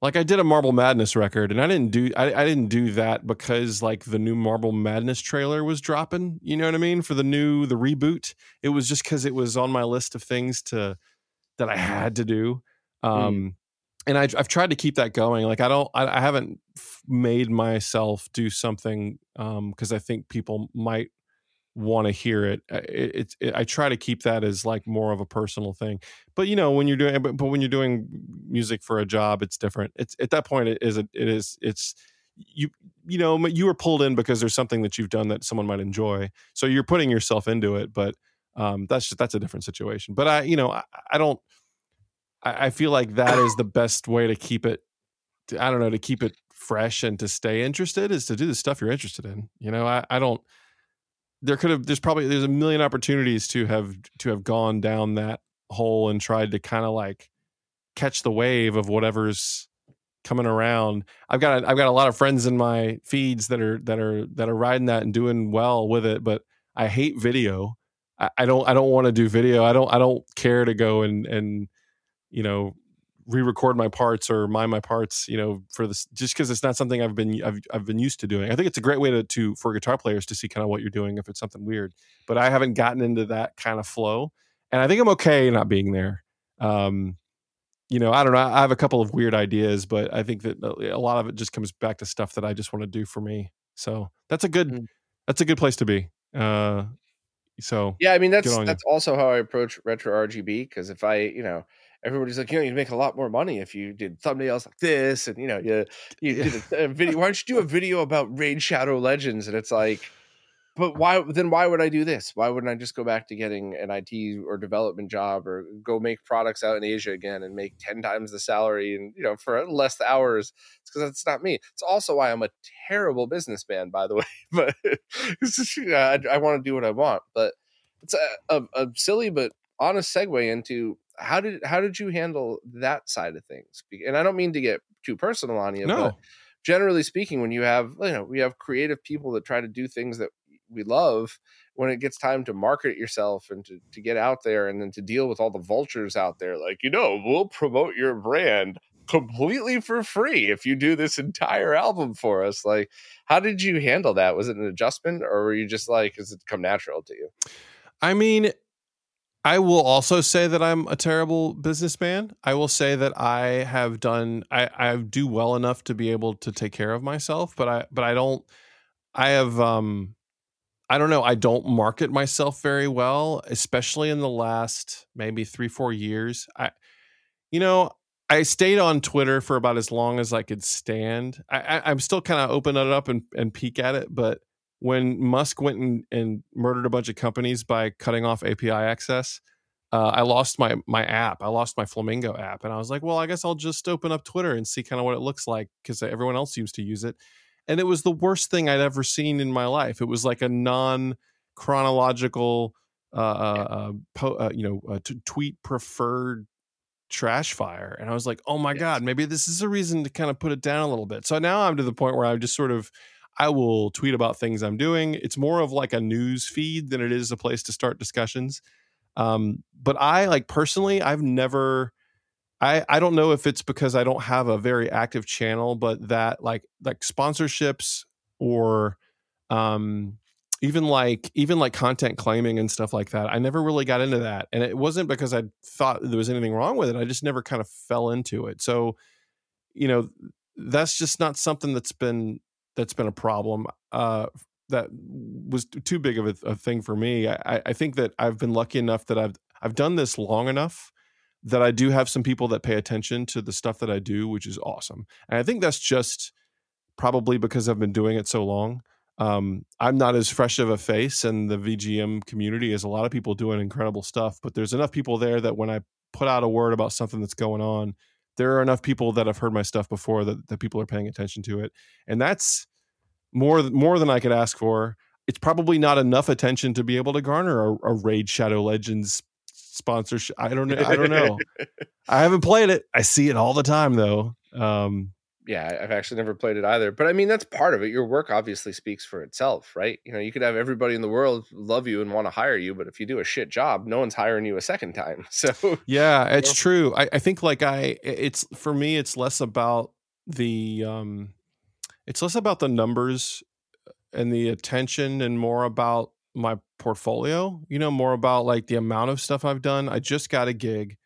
like I did a Marble Madness record and I didn't do I, I didn't do that because like the new Marble Madness trailer was dropping, you know what I mean? For the new the reboot. It was just cuz it was on my list of things to that I had to do. Um and I I've tried to keep that going. Like I don't I, I haven't f- made myself do something um cuz I think people might want to hear it. Uh, It, it, it. I try to keep that as like more of a personal thing. But you know, when you're doing, but, but when you're doing music for a job, it's different. It's at that point, it is. It is. It's you. You know, you were pulled in because there's something that you've done that someone might enjoy. So you're putting yourself into it. But um, that's just that's a different situation. But I, you know, I, I don't. I, I feel like that is the best way to keep it. I don't know to keep it fresh and to stay interested is to do the stuff you're interested in. You know, I, I don't there could have there's probably there's a million opportunities to have to have gone down that hole and tried to kind of like catch the wave of whatever's coming around. I've got a, I've got a lot of friends in my feeds that are that are that are riding that and doing well with it, but I hate video. I, I don't I don't want to do video. I don't I don't care to go and and you know re-record my parts or mime my parts you know for this just because it's not something i've been I've, I've been used to doing i think it's a great way to, to for guitar players to see kind of what you're doing if it's something weird but i haven't gotten into that kind of flow and i think i'm okay not being there um you know i don't know i have a couple of weird ideas but i think that a lot of it just comes back to stuff that i just want to do for me so that's a good Mm. that's a good place to be uh so Yeah, I mean that's on you. that's also how I approach retro RGB because if I, you know, everybody's like, you know, you'd make a lot more money if you did thumbnails like this, and you know, you you Yeah. did a, a video. Why don't you do a (laughs) video about Raid Shadow Legends? And it's like, but why? Then why would I do this? Why wouldn't I just go back to getting an IT or development job or go make products out in Asia again and make ten times the salary and you know for less hours? It's because that's not me. It's also why I'm a terrible businessman, by the way. (laughs) But just, yeah, I, I want to do what I want, but it's a, a, a silly but honest segue into how did how did you handle that side of things? And I don't mean to get too personal on you, no but generally speaking, when you have you know we have creative people that try to do things that we love, when it gets time to market yourself and to, to get out there and then to deal with all the vultures out there, like you know, we'll promote your brand completely for free if you do this entire album for us. Like, how did you handle that? Was it an adjustment, or were you just like, has it come natural to you? I mean, I will also say that I'm a terrible businessman. I will say that I have done I, I do well enough to be able to take care of myself, but I but I don't I have um I don't know, I don't market myself very well, especially in the last maybe 3 4 years. I you know, I stayed on Twitter for about as long as I could stand. I, I, I'm still kind of open it up and, and peek at it, but when Musk went and, and murdered a bunch of companies by cutting off API access, uh, I lost my my app. I lost my Flamingo app, and I was like, well, I guess I'll just open up Twitter and see kind of what it looks like because everyone else seems to use it. and it was the worst thing I'd ever seen in my life. It was like a non chronological, uh, uh, uh, po- uh, you know, uh, t- tweet preferred trash fire, and I was like, oh my Yes. god, maybe this is a reason to kind of put it down a little bit. So now I'm to the point where I'm just sort of. I will tweet about things I'm doing. It's more of like a news feed than it is a place to start discussions. Um, but I like personally, I've never I I don't know if it's because I don't have a very active channel, but that like like sponsorships or um even like even like content claiming and stuff like that. I never really got into that. And it wasn't because I thought there was anything wrong with it. I just never kind of fell into it. So, you know, that's just not something that's been that's been a problem. Uh that was too big of a, a thing for me. I, I think that I've been lucky enough that I've I've done this long enough that I do have some people that pay attention to the stuff that I do, which is awesome. And I think that's just probably because I've been doing it so long. Um, I'm not as fresh of a face in the VGM community as a lot of people doing incredible stuff, but there's enough people there that when I put out a word about something that's going on, there are enough people that have heard my stuff before that, that people are paying attention to it. And that's more more than I could ask for. It's probably not enough attention to be able to garner a, a Raid Shadow Legends sponsorship. I don't know. I don't know. (laughs) I haven't played it. I see it all the time though. Um, yeah, I've actually never played it either. But I mean, that's part of it. Your work obviously speaks for itself, right? You know, you could have everybody in the world love you and want to hire you, but if you do a shit job, no one's hiring you a second time. (laughs) So yeah, it's true. I, I think like I, it's for me, it's less about the, um, it's less about the numbers and the attention and more about my portfolio, you know, more about like the amount of stuff I've done. I just got a gig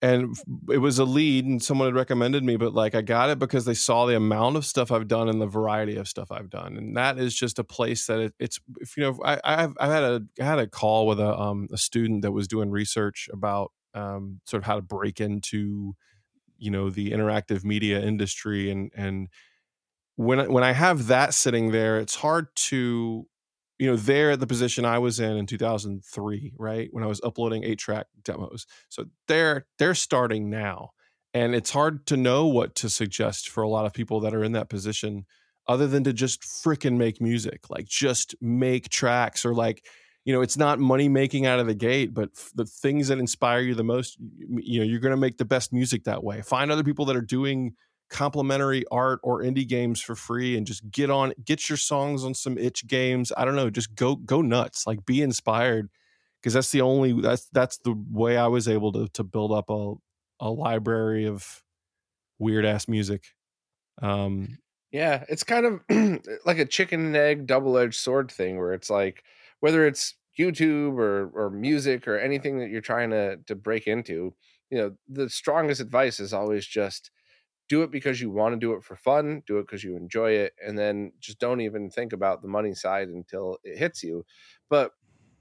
and it was a lead and someone had recommended me but like i got it because they saw the amount of stuff i've done and the variety of stuff i've done and that is just a place that it, it's if you know I, i've i had a I had a call with a um a student that was doing research about um sort of how to break into you know the interactive media industry and and when when i have that sitting there it's hard to you know they're at the position i was in in 2003 right when i was uploading eight track demos. So they're they're starting now and it's hard to know what to suggest for a lot of people that are in that position other than to just freaking make music like just make tracks or like you know it's not money making out of the gate but the things that inspire you the most you know you're going to make the best music that way. Find other people that are doing complimentary art or indie games for free and just get on get your songs on some itch games. I don't know just go go nuts like be inspired because that's the only that's that's the way i was able to to build up a a library of weird ass music. Um yeah, it's kind of (clears throat) like a chicken and egg double edged sword thing where it's like whether it's YouTube or or music or anything that you're trying to to break into, you know, the strongest advice is always just do it because you want to do it for fun, do it because you enjoy it, and then just don't even think about the money side until it hits you. But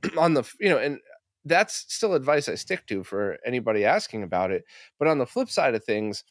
(clears throat) on the you know, and that's still advice I stick to for anybody asking about it. But on the flip side of things,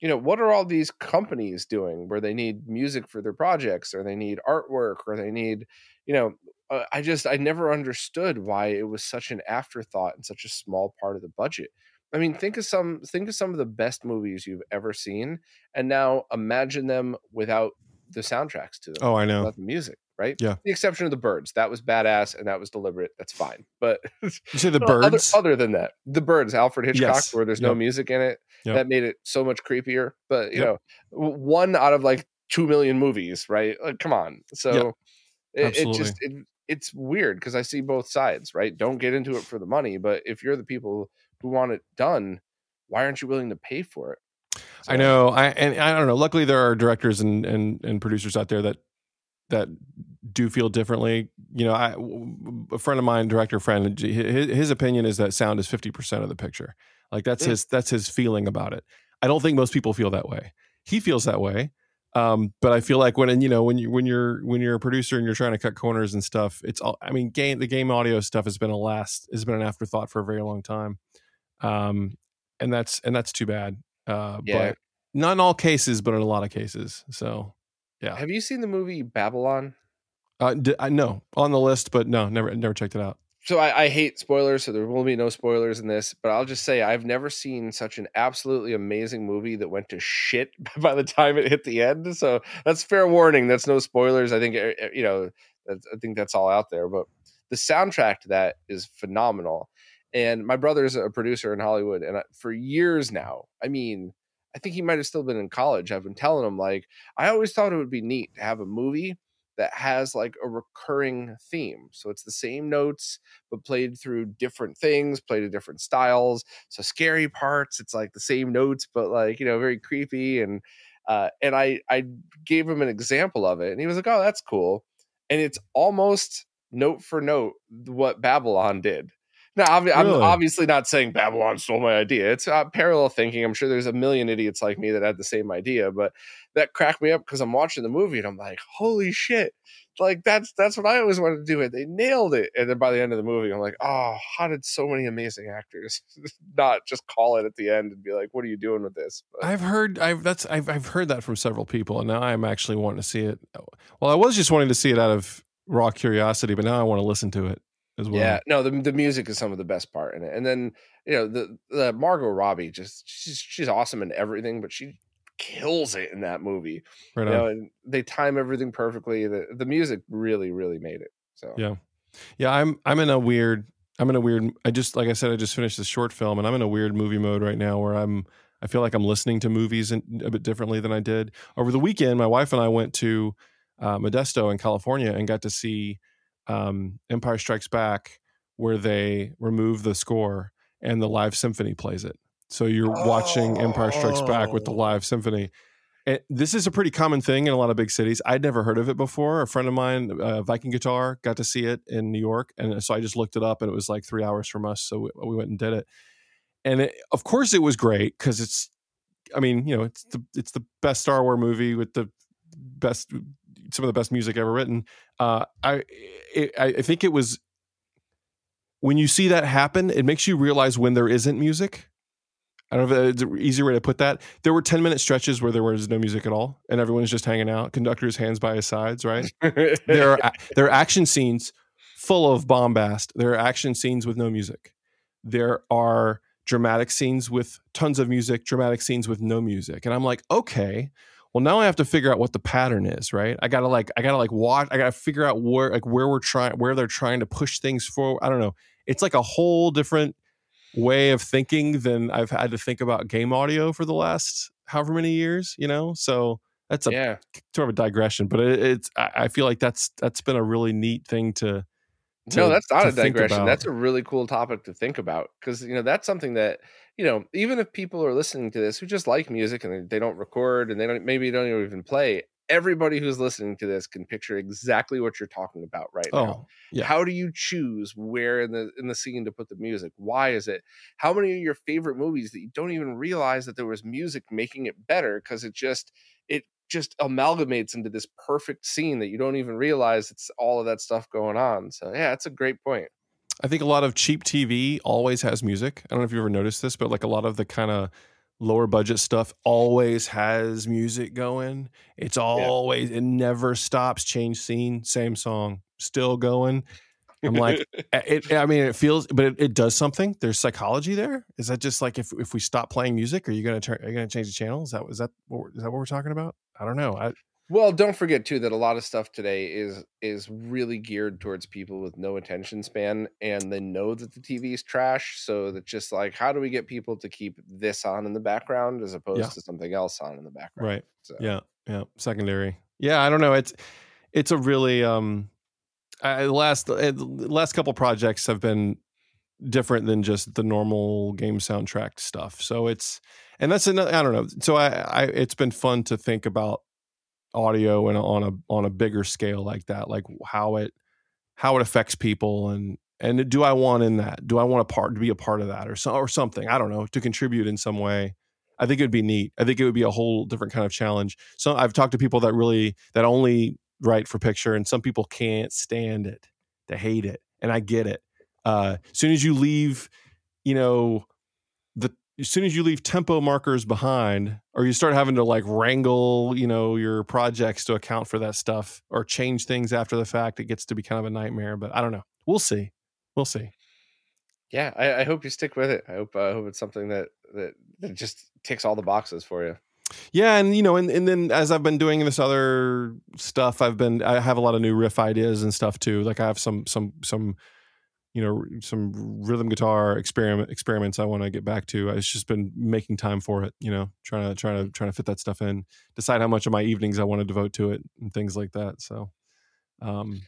you know, what are all these companies doing where they need music for their projects or they need artwork or they need, you know, uh, I just I never understood why it was such an afterthought and such a small part of the budget. I mean, think of some think of some of the best movies you've ever seen, and now imagine them without the soundtracks to them. oh i know Without the music, right? Yeah. The exception of the birds. That was badass and that was deliberate. That's fine. But you say (laughs) the well, other- birds Other, than that, the birds, Alfred Hitchcock, Yes. where there's no music in it, Yep. that made it so much creepier. But you Yep. know, one out of like two million movies, right? Like, come on. So it, it just it, it's weird because I see both sides, right? Don't get into it for the money, but if you're the people who want it done, why aren't you willing to pay for it? I know. I and I don't know. Luckily, there are directors and and and producers out there that that do feel differently. You know, I a friend of mine, director friend, his, his opinion is that sound is fifty percent of the picture. Like that's Mm. his that's his feeling about it. I don't think most people feel that way. He feels that way. Um, but I feel like when and you know when you when you're when you're a producer and you're trying to cut corners and stuff, it's all. I mean, game the game audio stuff has been a last has been an afterthought for a very long time, um, and that's and that's too bad. Uh, Yeah. But not in all cases, but in a lot of cases. So Yeah. Have you seen the movie Babylon? uh, d- I know on the list, but no, never never checked it out. so I, I, hate spoilers, so there will be no spoilers in this. But I'll just say I've never seen such an absolutely amazing movie that went to shit (laughs) by the time it hit the end. So that's fair warning. That's no spoilers. I think eh, eh, you know. I think that's all out there. But the soundtrack to that is phenomenal. And my brother's a producer in Hollywood, and for years now, I mean, I think he might have still been in college. I've been telling him like I always thought it would be neat to have a movie that has like a recurring theme. So it's the same notes, but played through different things, played in different styles. So scary parts, it's like the same notes, but like, you know, very creepy. And uh, and I I gave him an example of it, and he was like, "Oh, that's cool." And it's almost note for note what Babylon did. Now, really? I'm obviously not saying Babylon stole my idea. It's uh, parallel thinking. I'm sure there's a million idiots like me that had the same idea, but that cracked me up because I'm watching the movie and I'm like, holy shit! Like that's that's what I always wanted to do. It they nailed it. And then by the end of the movie, I'm like, oh, how did so many amazing actors (laughs) not just call it at the end and be like, what are you doing with this? But, I've heard I've that's I've I've heard that from several people, and now I'm actually wanting to see it. Well, I was just wanting to see it out of raw curiosity, but now I want to listen to it as well. Yeah, no, the the music is some of the best part in it, and then you know the the Margot Robbie just she's she's awesome in everything, but she kills it in that movie. Right you know, and they time everything perfectly. The the music really really made it. So yeah, yeah. I'm I'm in a weird I'm in a weird. I just like I said, I just finished this short film, and I'm in a weird movie mode right now where I'm. I feel like I'm listening to movies in, a bit differently than I did over the weekend. My wife and I went to uh, Modesto in California and got to see um, Empire Strikes Back, where they remove the score and the live symphony plays it. So you're oh. watching Empire Strikes Back with the oh. live symphony. And this is a pretty common thing in a lot of big cities. I'd never heard of it before. A friend of mine, uh, Viking Guitar, got to see it in New York, and so I just looked it up, and it was like three hours from us. So we, we went and did it, and it, of course it was great because it's, I mean, you know, it's the it's the best Star Wars movie with the best some of the best music ever written. Uh, I it, I think it was when you see that happen, it makes you realize when there isn't music. I don't know if it's an easier way to put that. There were 10 minute stretches where there was no music at all and everyone's just hanging out, conductor's hands by his sides, right? (laughs) there are there are action scenes full of bombast. There are action scenes with no music. There are dramatic scenes with tons of music, dramatic scenes with no music. And I'm like, okay, well now i have to figure out what the pattern is right i gotta like i gotta like watch i gotta figure out where like where we're trying where they're trying to push things forward i don't know it's like a whole different way of thinking than i've had to think about game audio for the last however many years you know so that's a yeah. sort of a digression but it, it's i feel like that's that's been a really neat thing to to, no, that's not a digression. That's a really cool topic to think about because you know that's something that you know even if people are listening to this who just like music and they don't record and they don't maybe don't even play, everybody who's listening to this can picture exactly what you're talking about right oh, now. Yeah. How do you choose where in the in the scene to put the music? Why is it? How many of your favorite movies that you don't even realize that there was music making it better because it just it just amalgamates into this perfect scene that you don't even realize it's all of that stuff going on. So yeah, that's a great point. I think a lot of cheap TV always has music. I don't know if you ever noticed this, but like a lot of the kind of lower budget stuff always has music going. It's always yeah. it never stops. Change scene, same song, still going. I'm like, (laughs) it, I mean, it feels, but it, it, does something. There's psychology there. Is that just like if if we stop playing music, are you gonna turn? Are you gonna change the channel? Is that is that is that what we're talking about? I don't know. I, well, don't forget too that a lot of stuff today is is really geared towards people with no attention span, and they know that the TV is trash. So that just like, how do we get people to keep this on in the background as opposed yeah. to something else on in the background? Right. So. Yeah. Yeah. Secondary. Yeah. I don't know. It's it's a really um I, last uh, last couple projects have been different than just the normal game soundtrack stuff. So it's and that's another I don't know. So I, I it's been fun to think about audio and on a on a bigger scale like that, like how it how it affects people and and do I want in that? Do I want a part to be a part of that or so or something? I don't know to contribute in some way. I think it would be neat. I think it would be a whole different kind of challenge. So I've talked to people that really that only write for picture, and some people can't stand it. They hate it, and I get it. Uh, as soon as you leave, you know, as soon as you leave tempo markers behind, or you start having to like wrangle, you know, your projects to account for that stuff, or change things after the fact, it gets to be kind of a nightmare. But I don't know. We'll see. we'll see. Yeah, I, I hope you stick with it. I hope uh, I hope it's something that, that that just ticks all the boxes for you. Yeah, and you know, and, and then as I've been doing this other stuff, I've been I have a lot of new riff ideas and stuff too. Like I have some some some you know some rhythm guitar experiment experiments I want to get back to. I've just been making time for it, you know, trying to trying to trying to fit that stuff in, decide how much of my evenings I want to devote to it and things like that. So um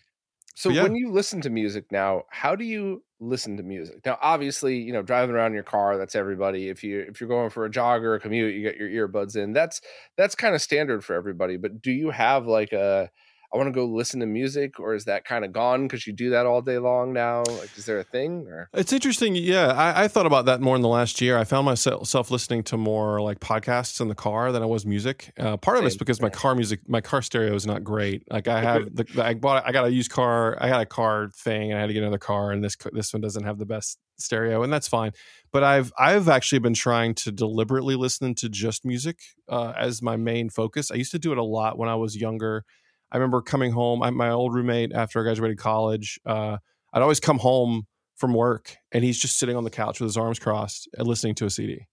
so yeah. when you listen to music now, how do you listen to music? Now, obviously, you know, driving around in your car, that's everybody. If you if you're going for a jog or a commute, you get your earbuds in. That's that's kind of standard for everybody. But do you have like a I want to go listen to music, or is that kind of gone because you do that all day long now? Like, is there a thing? Or it's interesting. Yeah, I, I thought about that more in the last year. I found myself listening to more like podcasts in the car than I was music. Uh, part Same. of it's because my car music, my car stereo is not great. Like I have (laughs) the, I bought, I got a used car. I got a car thing, and I had to get another car, and this this one doesn't have the best stereo, and that's fine. But I've I've actually been trying to deliberately listen to just music uh, as my main focus. I used to do it a lot when I was younger I remember coming home. I, my old roommate after I graduated college, uh, I'd always come home from work and he's just sitting on the couch with his arms crossed and listening to a CD.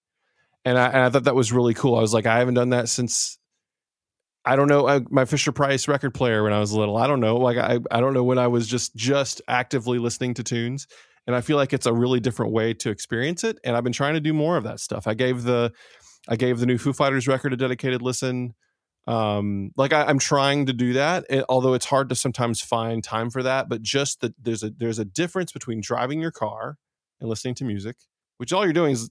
And I, and I thought that was really cool. I was like, I haven't done that since I don't know I, my Fisher Price record player when I was little. I don't know. Like I, I don't know when I was just just actively listening to tunes. And I feel like it's a really different way to experience it. And I've been trying to do more of that stuff. I gave the I gave the new Foo Fighters record a dedicated listen um like I, am trying to do that it, although it's hard to sometimes find time for that but just that there's a there's a difference between driving your car and listening to music which all you're doing is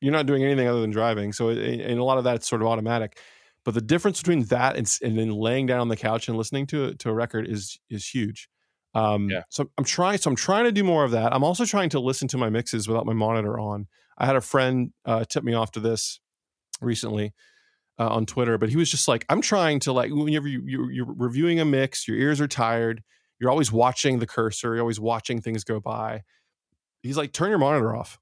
you're not doing anything other than driving so it, and a lot of that's sort of automatic but the difference between that and, and then laying down on the couch and listening to to a record is is huge. Um yeah. so i'm trying so i'm trying to do more of that. I'm also trying to listen to my mixes without my monitor on. I had a friend uh tip me off to this recently uh, on Twitter, but he was just like, I'm trying to like whenever you, you you're reviewing a mix, your ears are tired, you're always watching the cursor, you're always watching things go by. He's like, turn your monitor off,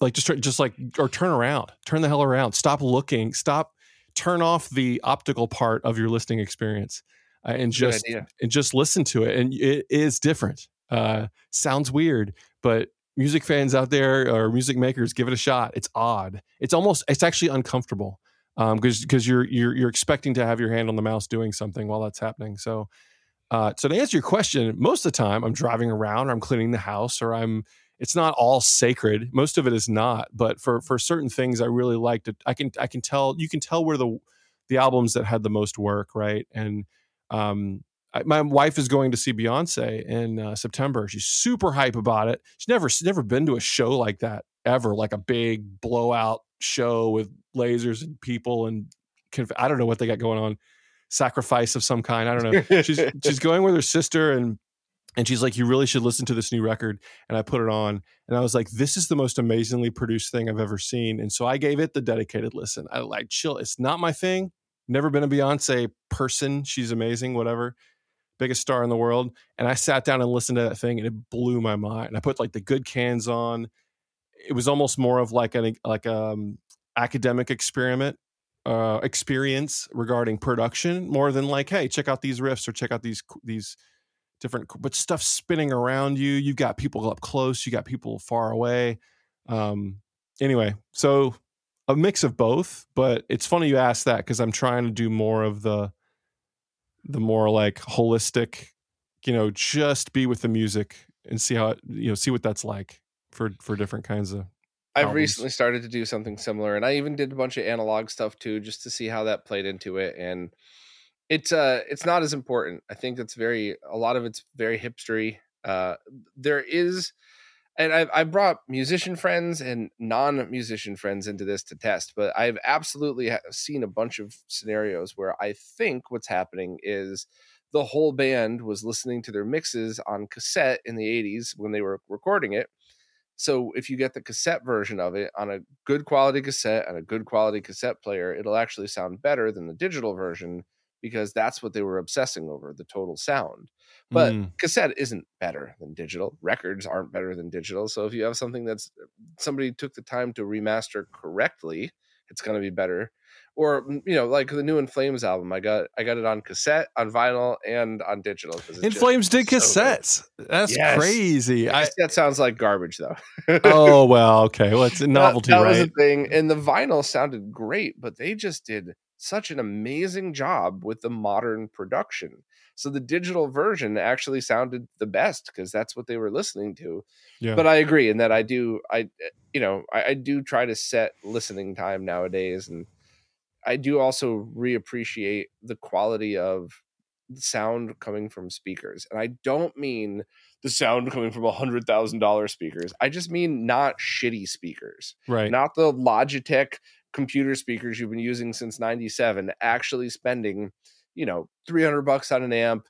like just just like or turn around, turn the hell around, stop looking, stop, turn off the optical part of your listening experience, uh, and just and just listen to it, and it is different. Uh, sounds weird, but music fans out there or music makers, give it a shot. It's odd. It's almost it's actually uncomfortable because um, because you're you're you're expecting to have your hand on the mouse doing something while that's happening. So, uh, so to answer your question, most of the time I'm driving around, or I'm cleaning the house, or I'm. It's not all sacred. Most of it is not, but for for certain things, I really like to. I can I can tell you can tell where the the albums that had the most work, right? And um, I, my wife is going to see Beyonce in uh, September. She's super hype about it. She's never she's never been to a show like that ever, like a big blowout show with lasers and people and conf- I don't know what they got going on, sacrifice of some kind. I don't know. She's (laughs) she's going with her sister and and she's like, "You really should listen to this new record." And I put it on, and I was like, "This is the most amazingly produced thing I've ever seen." And so I gave it the dedicated listen. I like chill. It's not my thing. Never been a Beyonce person. She's amazing. Whatever biggest star in the world. And I sat down and listened to that thing and it blew my mind. I put like the good cans on it was almost more of like an like um academic experiment uh experience regarding production more than like hey check out these riffs or check out these these different but stuff spinning around you you've got people up close you got people far away um anyway so a mix of both but it's funny you ask that because i'm trying to do more of the the more like holistic you know just be with the music and see how it, you know see what that's like for for different kinds of I've albums. recently started to do something similar and I even did a bunch of analog stuff too just to see how that played into it and it's uh it's not as important. I think it's very a lot of it's very hipstery. Uh there is and I've, I brought musician friends and non-musician friends into this to test, but I've absolutely seen a bunch of scenarios where I think what's happening is the whole band was listening to their mixes on cassette in the 80s when they were recording it so if you get the cassette version of it on a good quality cassette and a good quality cassette player, it'll actually sound better than the digital version because that's what they were obsessing over the total sound. But mm. cassette isn't better than digital. Records aren't better than digital. So if you have something that's somebody took the time to remaster correctly it's going to be better. Or mm, you know, like the new In Flames album, I got I got it on cassette, on vinyl, and on digital. In Flames did so cassettes. That's Yes. crazy. I, That sounds like garbage, though. oh (laughs) well, okay. Well, it's a novelty, that, was right? a thing, and the vinyl sounded great, but they just did such an amazing job with the modern production. So the digital version actually sounded the best because that's what they were listening to. Yeah. But I agree in that I do I you know I, I do try to set listening time nowadays, and I do also reappreciate the quality of sound coming from speakers, and I don't mean the sound coming from a hundred thousand dollar speakers. I just mean not shitty speakers right. not the Logitech computer speakers you've been using since 97 actually spending you know 300 bucks on an amp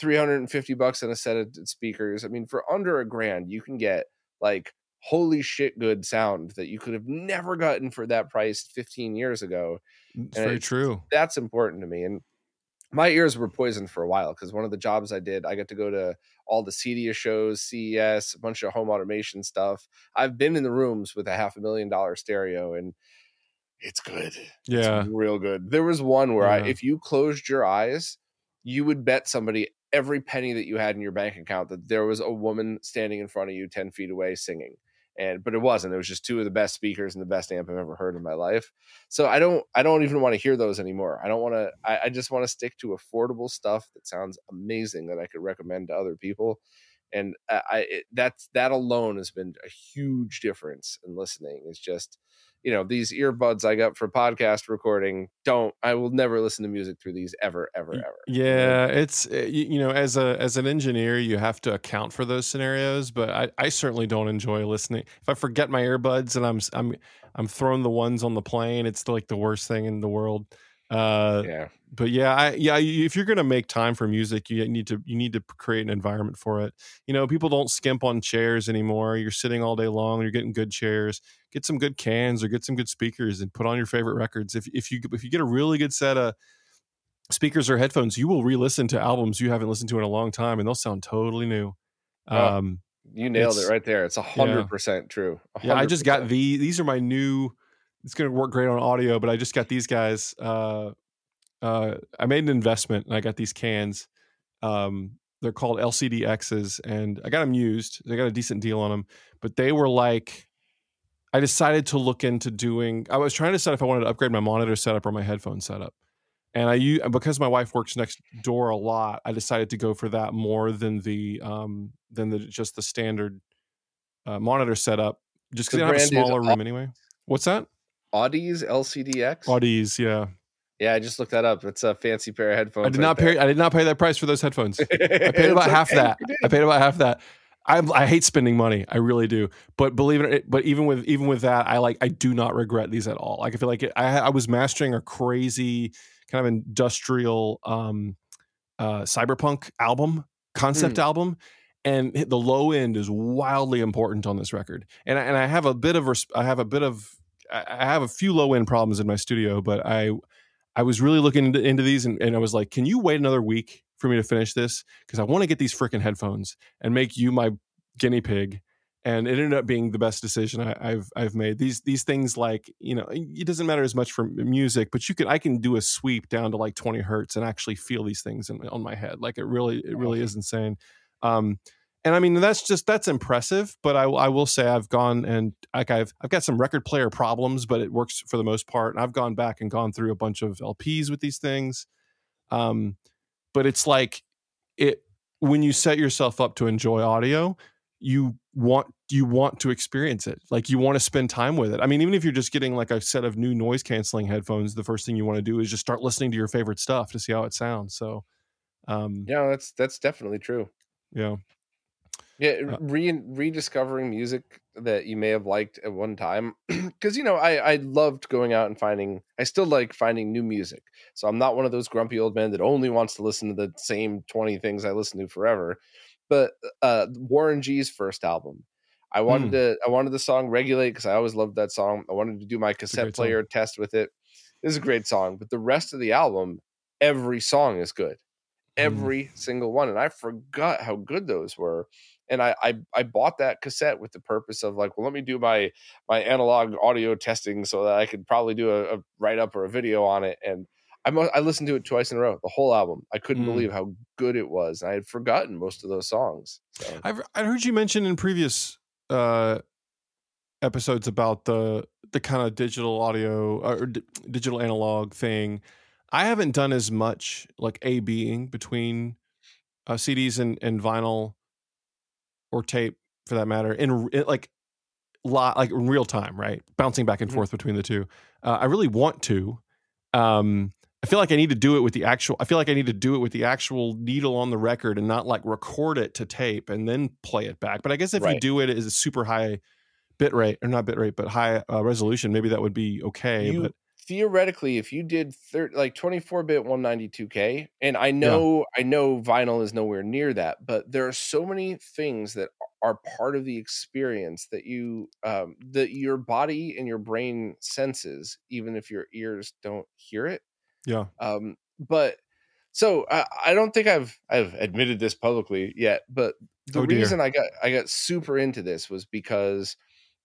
350 bucks on a set of speakers i mean for under a grand you can get like holy shit good sound that you could have never gotten for that price 15 years ago mm, it's and very it's- true. that's important to me and my ears were poisoned for a while because one of the jobs I did, I got to go to all the CEDIA shows, CES, a bunch of home automation stuff. I've been in the rooms with a half a million dollar stereo, and it's good. Yeah. It's real good. There was one where I, if you closed your eyes, you would bet somebody every penny that you had in your bank account that there was a woman standing in front of you 10 feet away singing. And but it wasn't. It was just two of the best speakers and the best amp I've ever heard in my life. So I don't I don't even want to hear those anymore. I don't want to I, I just want to stick to affordable stuff that sounds amazing that I could recommend to other people. And I, it, that's that alone has been a huge difference in listening. It's just you know these earbuds I got for podcast recording. Don't I will never listen to music through these ever ever ever. Yeah, it's eh, you, you know as a as an engineer you have to account for those scenarios, but I, I certainly don't enjoy listening. If I forget my earbuds and I'm i'm I'm throwing the ones on the plane, it's like the worst thing in the world. Uh, Yeah, but yeah, I yeah, if you're gonna make time for music, you need to you need to create an environment for it. You know, people don't skimp on chairs anymore. You're sitting all day long. You're getting good chairs. Get some good cans or get some good speakers and put on your favorite records. If if you if you get a really good set of speakers or headphones, you will re-listen to albums you haven't listened to in a long time, and they'll sound totally new. Oh, Um, you nailed it right there. It's a hundred percent true. A yeah, I just got 100%. the these are my new. It's going to work great on audio, but I just got these guys. Uh, uh, I made an investment and I got these cans. Um, they're called LCD X's, and I got them used. They got a decent deal on them, but they were like. I decided to look into doing. I was trying to decide if I wanted to upgrade my monitor setup or my headphone setup, and I because my wife works next door a lot. I decided to go for that more than the um than the just the standard uh, monitor setup, just because I have a smaller room anyway. What's that? Audeze LCDX. Audeze, yeah. Yeah, I just looked that up. It's a fancy pair of headphones. I did right not there. pay. I did not pay that price for those headphones. (laughs) I paid about half that. I paid about half that. I I hate spending money. I really do. But believe it, but even with even with that, I like I do not regret these at all. Like I feel like it, I I was mastering a crazy kind of industrial um uh cyberpunk album concept album and the low end is wildly important on this record. And I, and I have a bit of res- I have a bit of I have a few low end problems in my studio, but I I was really looking into, into these and, and I was like, can you wait another week for me to finish this? Because I want to get these freaking headphones and make you my guinea pig. And it ended up being the best decision I, I've I've made. These these things like you know it doesn't matter as much for music, but you can I can do a sweep down to like twenty hertz and actually feel these things in, on my head. Like it really it really is insane. Um, and I mean that's just that's impressive. But I, I will say I've gone and like I've I've got some record player problems, but it works for the most part. And I've gone back and gone through a bunch of LPs with these things. Um, but it's like it when you set yourself up to enjoy audio, you want you want to experience it. Like you want to spend time with it. I mean, even if you're just getting like a set of new noise canceling headphones, the first thing you want to do is just start listening to your favorite stuff to see how it sounds. So, um, Yeah, that's that's definitely true. yeah. Yeah, Uh, re- rediscovering music that you may have liked at one time, (clears throat) because you know I I loved going out and finding. I still like finding new music. So I'm not one of those grumpy old men that only wants to listen to the same twenty things I listen to forever. But uh, Warren G's first album, I wanted Hmm. to I wanted the song "Regulate" because I always loved that song. I wanted to do my cassette great song. player test with it. This is a great song, but the rest of the album, every song is good Mm. every single one and i forgot how good those were and I, I I bought that cassette with the purpose of like, well, let me do my my analog audio testing so that I could probably do a, a write up or a video on it. And I I listened to it twice in a row, the whole album. I couldn't mm. believe how good it was. I had forgotten most of those songs. So. I've I heard you mention in previous uh, episodes about the the kind of digital audio or d- digital analog thing. I haven't done as much like A/B-ing between uh, CDs and, and vinyl or tape for that matter in, in like lot like in real time, right? Bouncing back and mm-hmm. forth between the two. Uh, I really want to. Um, I feel like I need to do it with the actual. I feel like I need to do it with the actual needle on the record and not like record it to tape and then play it back. But I guess if right. you do it as a super high bit rate or not bit rate, but high uh, resolution, maybe that would be okay. You, but theoretically, if you did thir- like 24 bit 192k, and I know yeah. I know vinyl is nowhere near that, but there are so many things that are part of the experience that you um, that your body and your brain senses, even if your ears don't hear it. Yeah. Um, but so I, I don't think I've I've admitted this publicly yet, but the oh, reason I got I got super into this was because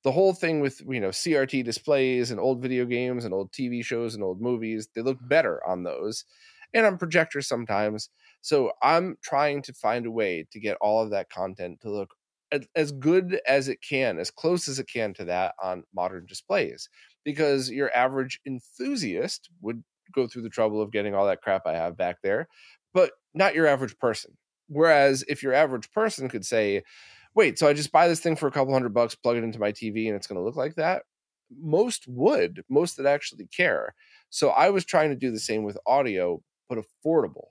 the whole thing with you know CRT displays and old video games and old TV shows and old movies, they look mm-hmm. better on those. And on projectors sometimes. So I'm trying to find a way to get all of that content to look as good as it can, as close as it can to that on modern displays. Because your average enthusiast would go through the trouble of getting all that crap I have back there, but not your average person. Whereas if your average person could say, wait, so I just buy this thing for a couple hundred bucks, plug it into my TV, and it's going to look like that. Most would, most that actually care. So I was trying to do the same with audio, but affordable.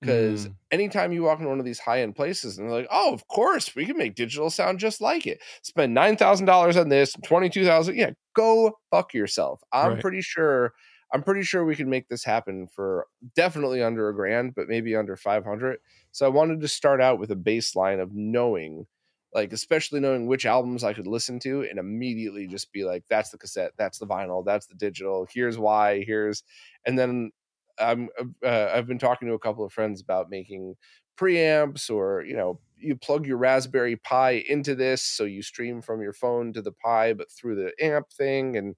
Because mm. anytime you walk into one of these high end places and they're like, oh, of course, we can make digital sound just like it. Spend $9,000 on this, 22000 Yeah, go fuck yourself. I'm right. pretty sure. I'm pretty sure we can make this happen for definitely under a grand, but maybe under 500. So I wanted to start out with a baseline of knowing like especially knowing which albums I could listen to and immediately just be like, that's the cassette, that's the vinyl, that's the digital. Here's why. Here's, and then I'm uh, I've been talking to a couple of friends about making preamps or you know you plug your Raspberry Pi into this so you stream from your phone to the Pi but through the amp thing and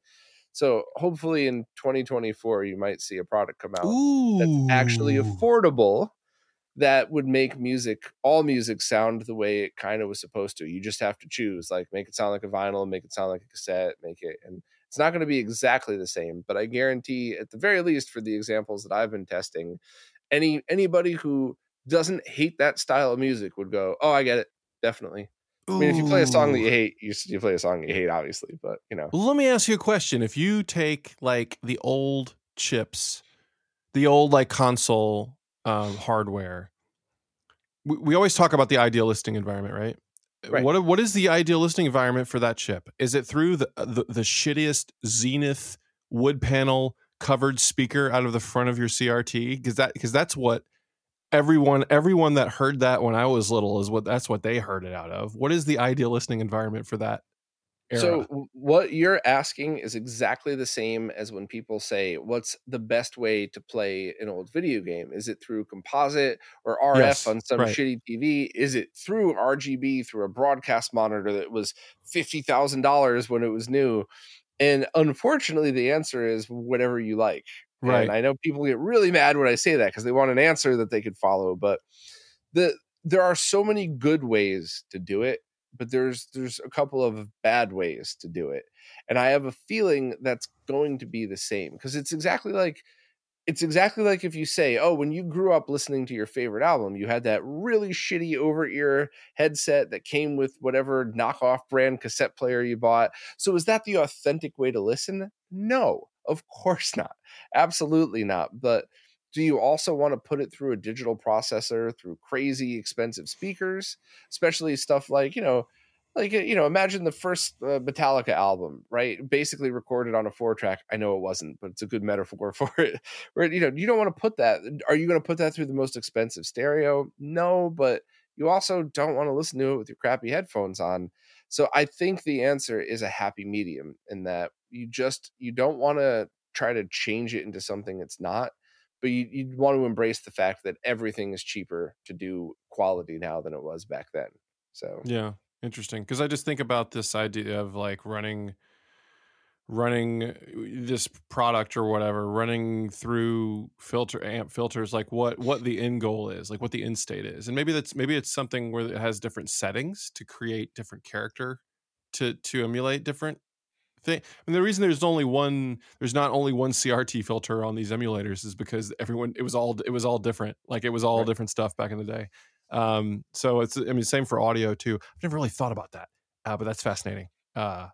so hopefully in 2024 you might see a product come out Ooh. that's actually affordable that would make music all music sound the way it kind of was supposed to you just have to choose like make it sound like a vinyl make it sound like a cassette make it and it's not going to be exactly the same but i guarantee at the very least for the examples that i've been testing any anybody who doesn't hate that style of music would go oh i get it definitely I mean, if you play a song that you hate, you, you play a song you hate, obviously. But you know, let me ask you a question: If you take like the old chips, the old like console um, hardware. We, we always talk about the ideal listening environment, right? right? What what is the ideal listening environment for that chip? Is it through the, uh, the the shittiest Zenith wood panel covered speaker out of the front of your CRT? Because that because that's what everyone everyone that heard that when I was little is what that's what they heard it out of. What is the ideal listening environment for that Era. So what you're asking is exactly the same as when people say, "What's the best way to play an old video game? Is it through composite or RF yes, on some right. shitty TV? Is it through RGB through a broadcast monitor that was fifty thousand dollars when it was new?" And unfortunately, the answer is whatever you like. Right. And I know people get really mad when I say that because they want an answer that they could follow, but the there are so many good ways to do it but there's there's a couple of bad ways to do it and i have a feeling that's going to be the same because it's exactly like it's exactly like if you say oh when you grew up listening to your favorite album you had that really shitty over ear headset that came with whatever knockoff brand cassette player you bought so is that the authentic way to listen? No of course not absolutely not but do you also want to put it through a digital processor through crazy expensive speakers? Especially stuff like you know like you know imagine the first uh, metallica album right? Basically recorded on a four track. I know it wasn't but it's a good metaphor (laughs) for it. Where you know you don't want to put that are you going to put that through the most expensive stereo? No but you also don't want to listen to it with your crappy headphones on. So i think the answer is a happy medium in that you just you don't want to try to change it into something it's not but you, you want to embrace the fact that everything is cheaper to do quality now than it was back then. So yeah, interesting. Because I just think about this idea of like running running uh, this product or whatever running through filter amp filters like what what the end goal is like what the end state is and maybe that's maybe it's something where it has different settings to create different character to to emulate different thing and the reason there's only one there's not only one crt filter on these emulators is because everyone it was all it was all different. Like it was all right. different stuff back in the day. Um so it's i mean same for audio too. I've never really thought about that uh, but that's fascinating. Uh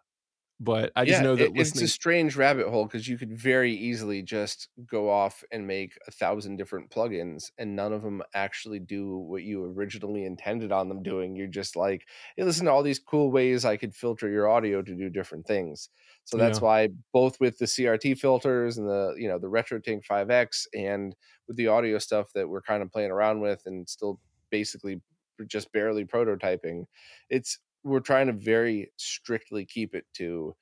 but I just yeah, know that it, listening... it's a strange rabbit hole because you could very easily just go off and make a thousand different plugins, and none of them actually do what you originally intended on them doing. You're just like, hey, listen to all these cool ways I could filter your audio to do different things. So that's yeah. why both with the CRT filters and the you know the RetroTink 5X and with the audio stuff that we're kind of playing around with and still basically just barely prototyping, it's we're trying to very strictly keep it to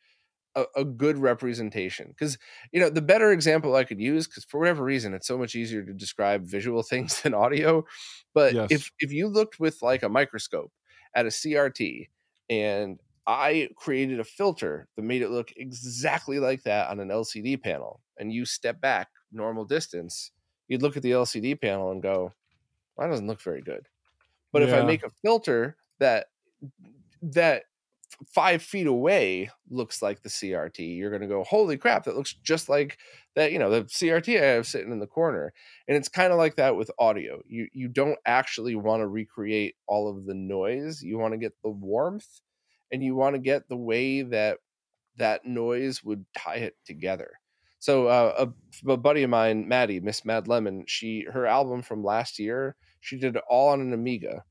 a, a good representation because you know the better example i could use because for whatever reason it's so much easier to describe visual (laughs) things than audio but yes. if if you looked with like a microscope at a crt and i created a filter that made it look exactly like that on an lcd panel and you step back normal distance you'd look at the lcd panel and go well, that doesn't look very good but yeah. if i make a filter that that five feet away looks like the CRT, you're going to go, holy crap, that looks just like that, you know, the CRT I have sitting in the corner. And it's kind of like that with audio. You you don't actually want to recreate all of the noise. You want to get the warmth and you want to get the way that that noise would tie it together. So uh, a, a buddy of mine, Maddie, Miss Mad Lemon, she her album from last year, she did it all on an Amiga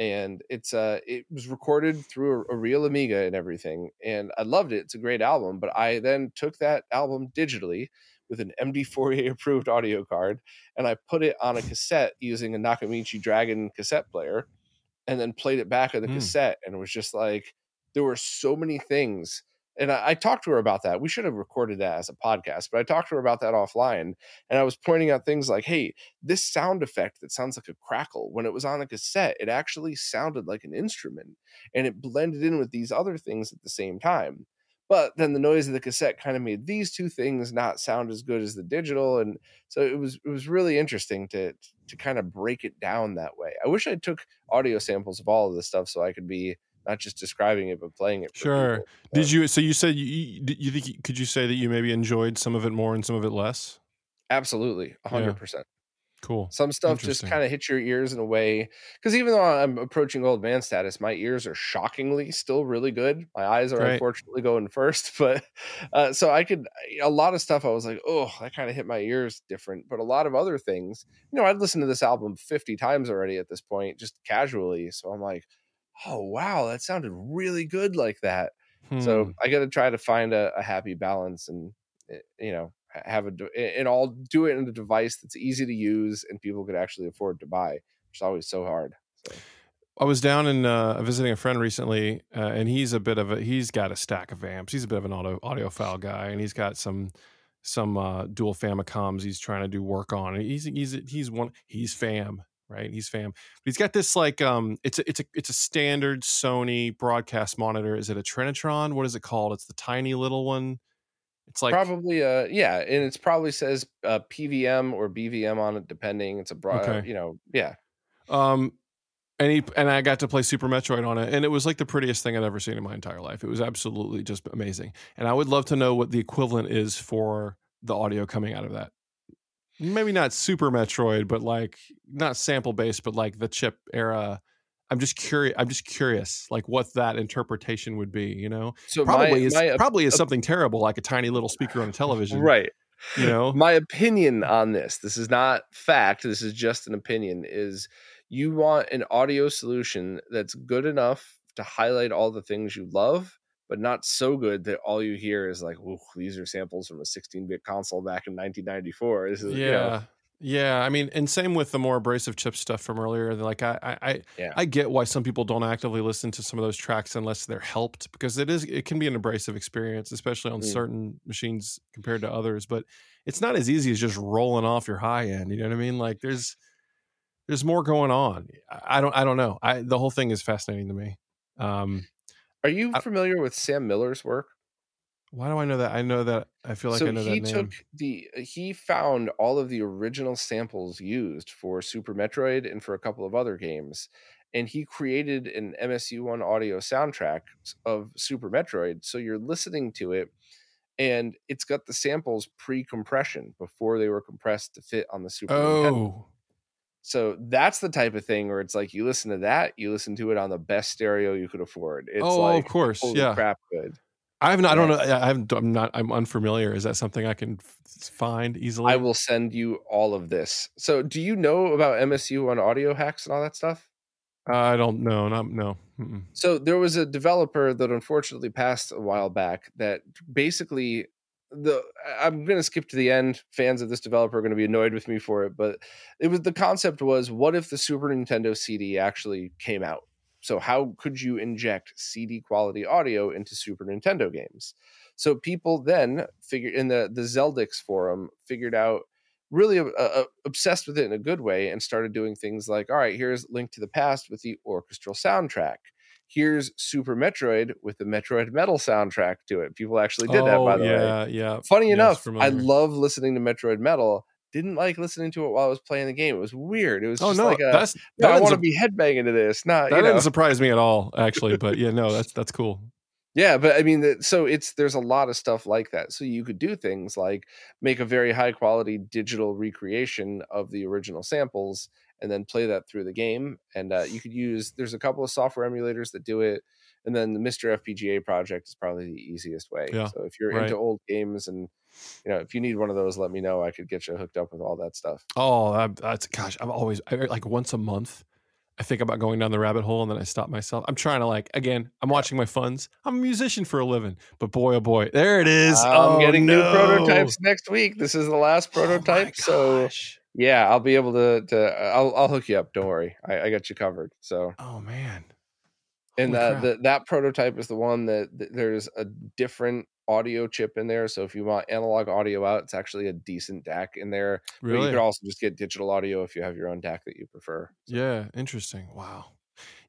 and it's uh it was recorded through a, a, real amiga and everything and i loved it it's a great album but i then took that album digitally with an md4a (laughs) approved audio card and i put it on a cassette using a nakamichi dragon cassette player and then played it back on the mm. cassette and it was just like there were so many things and I, I, talked to her about that. We should have recorded that as a podcast, but I talked to her about that offline. And I was pointing out things like, hey, this sound effect that sounds like a crackle, when it was on a cassette, it actually sounded like an instrument and it blended in with these other things at the same time. But then the noise of the cassette kind of made these two things not sound as good as the digital. And so it was it was really interesting to to kind of break it down that way. I wish I took audio samples of all of this stuff so I could be not just describing it but playing it. sure. People. Did you? So you said you you think could you say that you maybe enjoyed some of it more and some of it less? Absolutely, hundred yeah. percent. Cool. Some stuff just kind of hits your ears in a way because even though I'm approaching old man status, my ears are shockingly still really good. My eyes are right. unfortunately going first, (laughs) but uh, so I could a lot of stuff. I was like, oh, that kind of hit my ears different. But a lot of other things, you know, I'd listened to this album 50 times already at this point, just casually. So I'm like, oh wow, that sounded really good like that. Hmm. So I got to try to find a, a, happy balance and eh, you know have a and all do it in a device that's easy to use and people could actually afford to buy, which is always so hard. So. I was down and uh, visiting a friend recently, uh, and he's a bit of a he's got a stack of amps. He's a bit of an audio audiophile guy, and he's got some some uh, dual Famicoms he's trying to do work on. He's he's he's one he's fam right? He's fam. But he's got this like um it's a it's a it's a standard Sony broadcast monitor. Is it a Trinitron? What is it called? It's the tiny little one. It's like probably uh yeah, and it's probably says uh PVM or BVM on it depending. It's a broad okay. you know, yeah. Um and he and I got to play Super Metroid on it, and it was like the prettiest thing I'd ever seen in my entire life. It was absolutely just amazing, and I would love to know what the equivalent is for the audio coming out of that maybe not Super Metroid, but like not sample based, but like the chip era. I'm just curious. I'm just curious, like what that interpretation would be. You know, so probably my, is my, probably is something terrible, like a tiny little speaker on a television, right? You know, my opinion on this. This is not fact. This is just an opinion. Is you want an audio solution that's good enough to highlight all the things you love but not so good that all you hear is like, these are samples from a 16-bit console back in 1994." Is, yeah. You know, yeah, I mean, and same with the more abrasive chip stuff from earlier. Like, I, I, yeah. I get why some people don't actively listen to some of those tracks unless they're helped because it is, it can be an abrasive experience, especially on mm. certain machines compared to others. But it's not as easy as just rolling off your high end. You know what I mean? Like, there's, there's more going on. I don't I don't know. I the whole thing is fascinating to me. Um, Are you uh familiar with Sam Miller's work? Why do I know that? I know that. I feel like so I know he that name. took the uh, he found all of the original samples used for Super Metroid and for a couple of other games, and he created an MSU1 audio soundtrack of Super Metroid. So you're listening to it, and it's got the samples pre-compression before they were compressed to fit on the Super Nintendo. oh, So that's the type of thing where it's like you listen to that, you listen to it on the best stereo you could afford. It's oh, like of course, yeah. crap good. I have not. I don't know. I haven't. I'm not. I'm unfamiliar. Is that something I can find easily? I will send you all of this. So, do you know about MSU-1 audio hacks and all that stuff? I don't know. Not no. Mm-mm. So, there was a developer that unfortunately passed a while back that basically the I'm going to skip to the end. Fans of this developer are going to be annoyed with me for it, but it was the concept was what if the Super Nintendo CD actually came out? So, how could you inject CD quality audio into Super Nintendo games? So, people then figured in the the Zeldix forum figured out really uh, uh, obsessed with it in a good way and started doing things like, all right, here's Link to the Past with the orchestral soundtrack. Here's Super Metroid with the Metroid Metal soundtrack to it. People actually did that, oh, by the way. Oh, yeah, yeah. Funny Yes, enough, I love listening to Metroid Metal. Didn't like listening to it while I was playing the game. It was weird. It was Oh just no, like a, that's no, that I want to be headbanging to this. Not that you know. didn't surprise me at all, actually. But yeah, no, that's that's cool. Yeah, but I mean, the- so it's there's a lot of stuff like that. So you could do things like make a very high quality digital recreation of the original samples, and then play that through the game. And uh, you could use there's a couple of software emulators that do it, and then the MiSTer FPGA project is probably the easiest way. Yeah, So if you're right. into old games and you know if you need one of those, let me know. I could get you hooked up with all that stuff. Oh, that's gosh. I'm always I, like once a month. I think about going down the rabbit hole and then I stop myself. I'm trying to like again. I'm watching my funds. I'm a musician for a living, but boy, oh boy, there it is. I'm oh, getting no. new prototypes next week. This is the last Oh, prototype, so. Yeah, I'll be able to. to I'll I'll hook you up. Don't worry, I, I got you covered. So, oh man. and Holy uh, crap. the, that prototype is the one that, that there's a different audio chip in there. So if you want analog audio out, it's actually a decent DAC in there. But you could also just get digital audio if you have your own DAC that you prefer. So- Yeah, interesting. Wow.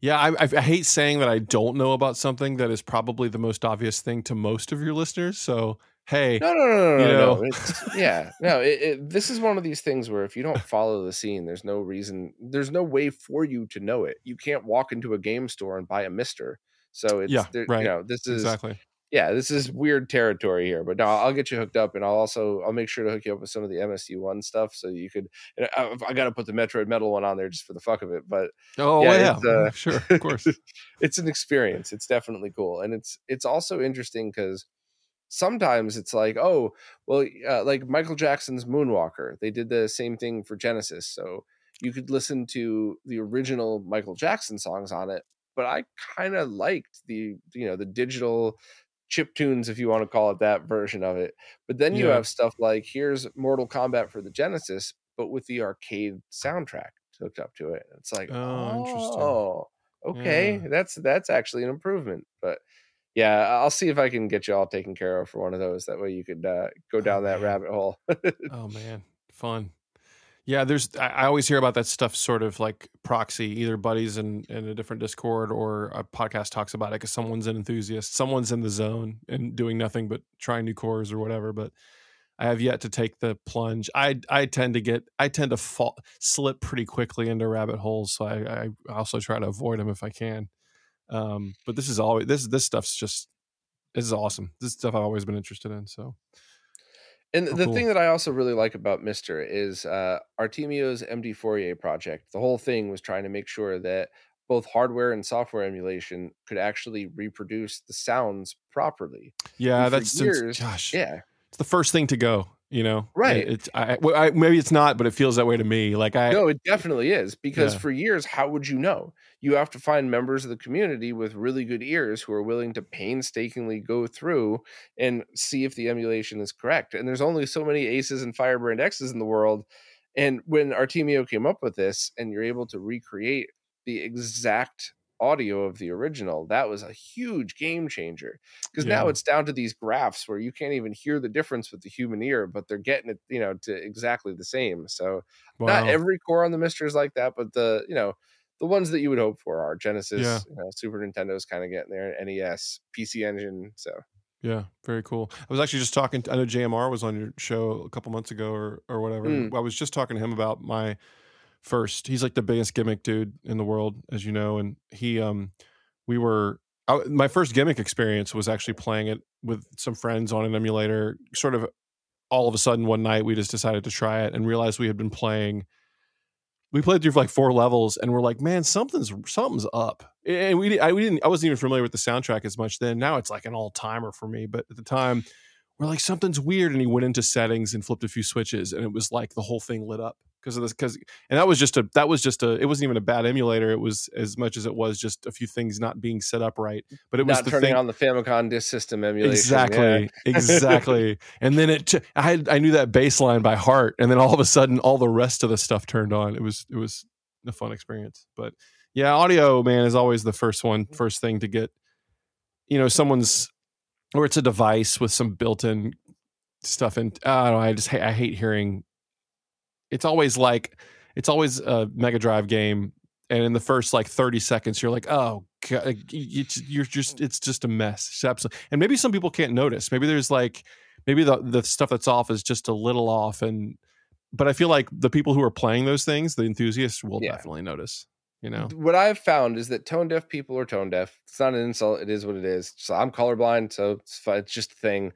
Yeah, I, I, I hate saying that I don't know about something that is probably the most obvious thing to most of your listeners. So, hey, No, no, no, no, You no. know. no. (laughs) Yeah, no. It, it, this is one of these things where if you don't follow the scene, there's no reason. There's no way for you to know it. You can't walk into a game store and buy a Mister. So it's Yeah, there, right. You know, this is exactly. yeah, this is weird territory here. But no, I'll get you hooked up, and I'll also I'll make sure to hook you up with some of the MSU one stuff, so you could. And I, I got to put the Metroid Metal one on there just for the fuck of it, but Oh Yeah, yeah, uh, sure, of course. (laughs) it's an experience. It's definitely cool, and it's it's also interesting because sometimes it's like, oh, well, uh, like Michael Jackson's Moonwalker, they did the same thing for Genesis, so you could listen to the original Michael Jackson songs on it, but I kind of liked the you know the digital chip tunes if you want to call it that version of it but then you Yeah. have stuff like here's mortal kombat for the genesis but with the arcade soundtrack hooked up to it it's like Oh, interesting. oh okay Yeah. that's that's actually an improvement but yeah i'll see if i can get you all taken care of for one of those that way you could uh, go down that man. rabbit hole Oh (laughs) man, fun. Yeah, there's. I, I always hear about that stuff, sort of like proxy, either buddies in in a different Discord or a podcast talks about it because someone's an enthusiast, someone's in the zone and doing nothing but trying new cores or whatever. But I have yet to take the plunge. I I tend to get I tend to fall slip pretty quickly into rabbit holes, so I, I also try to avoid them if I can. Um, but this is always this this stuff's just this is awesome. This is stuff I've always been interested in. So And Oh, the cool. thing that I also really like about Mister is uh, Artemio's MDFourier project. The whole thing was trying to make sure that both hardware and software emulation could actually reproduce the sounds properly. yeah, that's years, gosh. Yeah, it's the first thing to go you know Right. It- it's I, well, I maybe it's not but it feels that way to me like i no, it definitely is because Yeah. for years, how would you know? You have to find members of the community with really good ears who are willing to painstakingly go through and see if the emulation is correct. And there's only so many aces and Firebrand X's in the world. And when Artemio came up with this, and you're able to recreate the exact audio of the original, that was a huge game changer. Because Yeah. now it's down to these graphs where you can't even hear the difference with the human ear, but they're getting it, you know, to exactly the same. So not every core on the Mister is like that, but the you know the ones that you would hope for are Genesis, Yeah. you know, Super Nintendo's kind of getting there, NES, PC Engine. So Yeah, very cool. I was actually just talking. I know JMR was on your show a couple months ago or or whatever. Mm. I was just talking to him about my first. He's like the biggest gimmick dude in the world, as you know, and he um we were I, my first gimmick experience was actually playing it with some friends on an emulator. Sort of all of a sudden one night we just decided to try it and realized we had been playing. We played through like four levels, and we're like, "Man, something's something's up." And we I we didn't I wasn't even familiar with the soundtrack as much then. Now it's like an all timer for me, but at the time we're like something's weird, and he went into settings and flipped a few switches, and it was like the whole thing lit up because of this. Because and that was just a that was just a it wasn't even a bad emulator. It was as much as it was just a few things not being set up right. But it was not the turning thing on the Famicom disk system emulation. exactly yeah. exactly and then it i had i knew that baseline by heart and then all of a sudden all the rest of the stuff turned on it was it was a fun experience but yeah audio man is always the first one first thing to get you know someone's or it's a device with some built-in stuff and i don't know i just i hate hearing it's always like it's always a mega drive game and in the first like 30 seconds you're like oh God, like, y- y- it's, you're just it's just a mess it's absolutely and maybe some people can't notice maybe there's like maybe the the stuff that's off is just a little off and but i feel like the people who are playing those things the enthusiasts will Yeah. definitely notice you know What I've found is that tone deaf people are tone deaf. It's not an insult. It is what it is. So I'm colorblind, so it's. It's just a thing.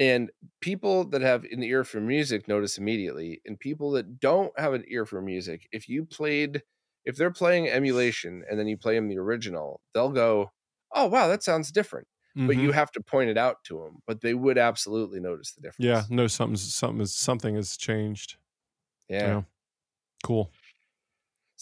And people that have an ear for music notice immediately. And people that don't have an ear for music, if you played, if they're playing emulation and then you play them the original, they'll go, "Oh wow, that sounds different." But Mhm. you have to point it out to them. But they would absolutely notice the difference. yeah no something's something is something has changed yeah. Yeah. cool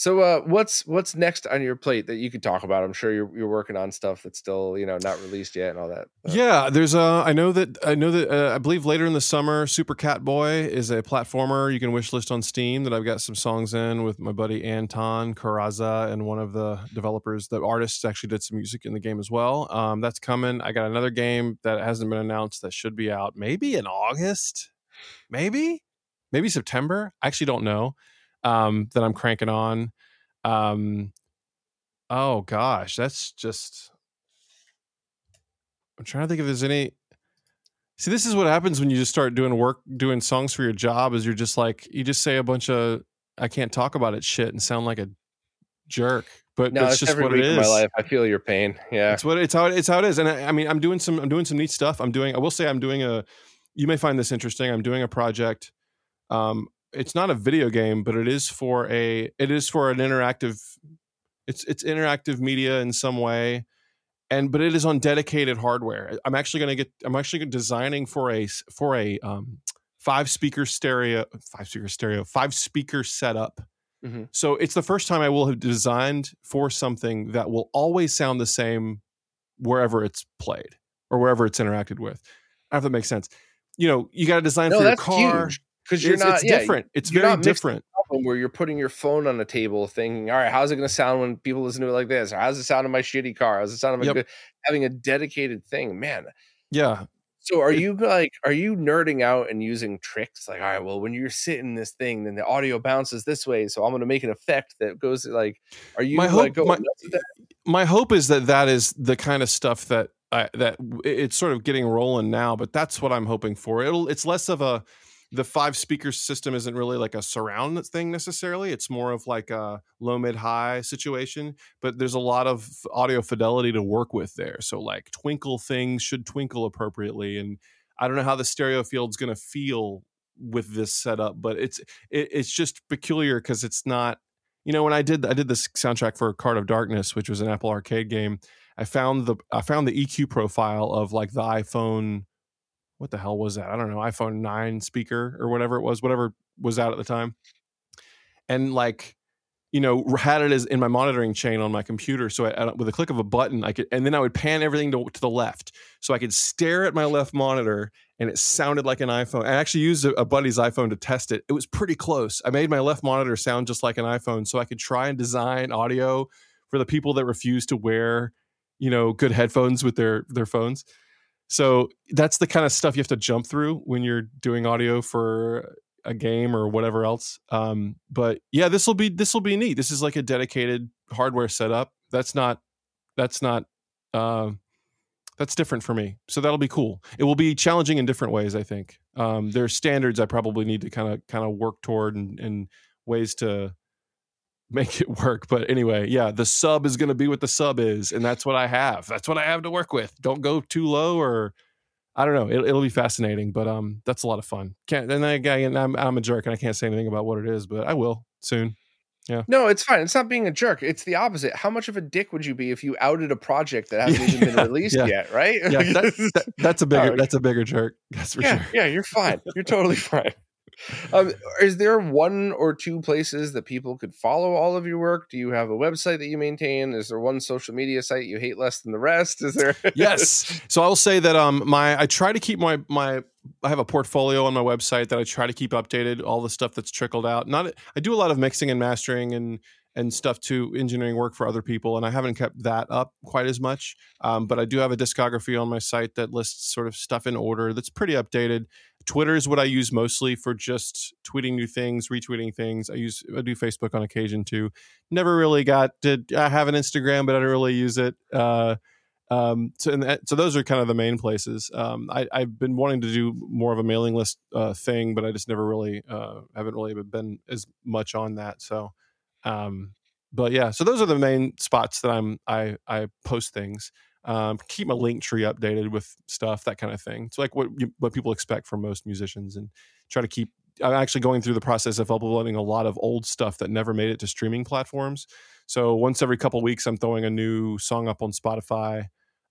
So uh what's what's next on your plate that you could talk about? I'm sure you're you're working on stuff that's still, you know, not released yet and all that. but- Yeah, there's a. I know that I know that uh, I believe later in the summer, Super Catboy is a platformer you can wish list on Steam that I've got some songs in with my buddy Anton Carraza and one of the developers, the artists actually did some music in the game as well. Um, that's coming. I got another game that hasn't been announced that should be out maybe in August, maybe, maybe September. I actually don't know. Um, that I'm cranking on. Um, oh gosh, that's just I'm trying to think if there's any. See, this is what happens when you just start doing work, doing songs for your job. Is you're just like you just say a bunch of I can't talk about it shit and sound like a jerk, but No, that's it's just every what week it of my life. I feel your pain. Yeah. It's what it's how it's how it is. And I, I mean, I'm doing some I'm doing some neat stuff. I'm doing. I will say I'm doing a. You may find this interesting. I'm doing a project. Um, it's not a video game, but it is for a. It is for an interactive. It's it's interactive media in some way, and but it is on dedicated hardware. I'm actually going to get. I'm actually designing for a for a um, five speaker stereo, five speaker stereo, five speaker setup. Mhm. So it's the first time I will have designed for something that will always sound the same wherever it's played or wherever it's interacted with. I don't know if that makes sense. You know, you got to design No, for your car. huge. Because you're it's, not it's yeah, different. It's very different. where you're putting your phone on a table thinking, all right, how's it going to sound when people listen to it like this? Or how's it sound in my shitty car? How's it sound in my Yep. good? Having a dedicated thing, man. Yeah. So are It- you like, are you nerding out and using tricks? Like, all right, well, when you're sitting this thing, then the audio bounces this way. So I'm going to make an effect that goes like, are you My like hope- going my- nuts with that? my hope is that that is the kind of stuff that I, that it's sort of getting rolling now but that's what i'm hoping for it'll it's less of a the five speaker system isn't really like a surround thing necessarily it's more of like a low mid high situation but there's a lot of audio fidelity to work with there so like twinkle things should twinkle appropriately and i don't know how the stereo field's going to feel with this setup but it's it, it's just peculiar because it's not you know when i did i did this soundtrack for card of darkness which was an apple arcade game i found the i found the eq profile of like the iphone what the hell was that? I don't know iphone 9 speaker or whatever it was whatever was out at the time. And like you know had it as in my monitoring chain on my computer so I, I- with a click of a button i could and then i would pan everything to, to the left. So i could stare at my left monitor and it sounded like an iphone. I actually used a, a buddy's iphone to test it. It was pretty close. I made my left monitor sound just like an iphone so i could try and design audio for the people that refuse to wear, you know, good headphones with their their phones. So that's the kind of stuff you have to jump through when you're doing audio for a game or whatever else. Um, but yeah, this will be this will be neat. This is like a dedicated hardware setup. That's not that's not uh, that's different for me. So that'll be cool. It will be challenging in different ways. I think um, there's standards I probably need to kind of kind of work toward and, and ways to make it work. But anyway, yeah, the sub is going to be what the sub is, and that's what I have. That's what I have to work with. Don't go too low, or I don't know. It, will be fascinating, but um, that's a lot of fun. Can't and again, I'm I'm a jerk, and I can't say anything about what it is, but I will soon. Yeah. No, it's fine. It's not being a jerk. It's the opposite. How much of a dick would you be if you outed a project that hasn't even been (laughs) released yeah. yet, right? Yeah, that, that, that's a (laughs) bigger that's a bigger jerk. That's for yeah, sure. Yeah, you're fine. You're totally (laughs) fine. Um, is there one or two places that people could follow all of your work? Do you have a website that you maintain? Is there one social media site you hate less than the rest? Is there? (laughs) yes. So I will say that um my I try to keep my my I have a portfolio on my website that I try to keep updated. All the stuff that's trickled out. Not I do a lot of mixing and mastering and and stuff to engineering work for other people, and I haven't kept that up quite as much. Um, but I do have a discography on my site that lists sort of stuff in order that's pretty updated. Twitter is what I use mostly for just tweeting new things, retweeting things. I use I do Facebook on occasion too. Never really got did I have an Instagram, but I don't really use it. Uh, um, so that, so those are kind of the main places. Um, I, have been wanting to do more of a mailing list uh, thing, but I just never really uh, haven't really been as much on that. So, um, but yeah, so those are the main spots that I'm I I post things um, keep my Linktree updated with stuff, that kind of thing. It's like what you, what people expect from most musicians, and try to keep. I'm actually going through the process of uploading a lot of old stuff that never made it to streaming platforms. So once every couple weeks, I'm throwing a new song up on Spotify.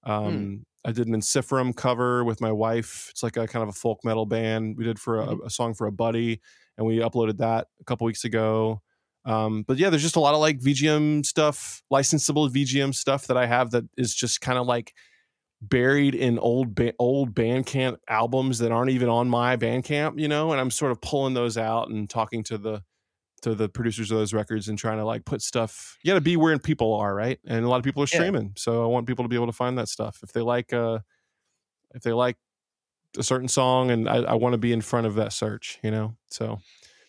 Hmm. Um, hmm. I did an Ensiferum cover with my wife. It's like a kind of a folk metal band. We did for a, mm-hmm. a song for a buddy, and we uploaded that a couple weeks ago. Um, but yeah, there's just a lot of like VGM stuff, licensable VGM stuff that I have that is just kind of like buried in old ba- old Bandcamp albums that aren't even on my Bandcamp, you know. And I'm sort of pulling those out and talking to the to the producers of those records and trying to like put stuff. You got to be where people are, right? And a lot of people are streaming, yeah. so I want people to be able to find that stuff if they like. uh If they like a certain song, and I, I want to be in front of that search, you know. So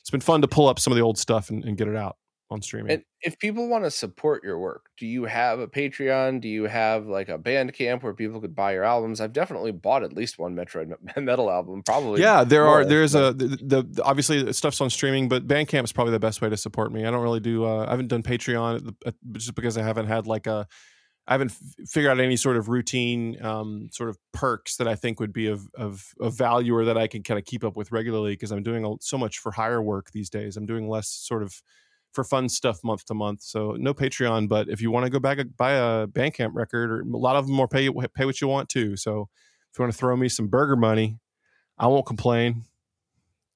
it's been fun to pull up some of the old stuff and, and get it out on streaming. And if people want to support your work, do you have a Patreon? Do you have like a Bandcamp where people could buy your albums? I've definitely bought at least one Metroid (laughs) Metal album. Probably. Yeah, there more, are. There's a the, the, obviously stuff's on streaming, but Bandcamp is probably the best way to support me. I don't really do. Uh, I haven't done Patreon just because I haven't had like a I haven't f- figured out any sort of routine um, sort of perks that I think would be of, of, of value or that I can kind of keep up with regularly because I'm doing so much for higher work these days. I'm doing less sort of for fun stuff month to month. So no Patreon, but if you want to go back buy a Bandcamp record, or a lot of them are pay pay what you want to. So if you want to throw me some burger money, I won't complain.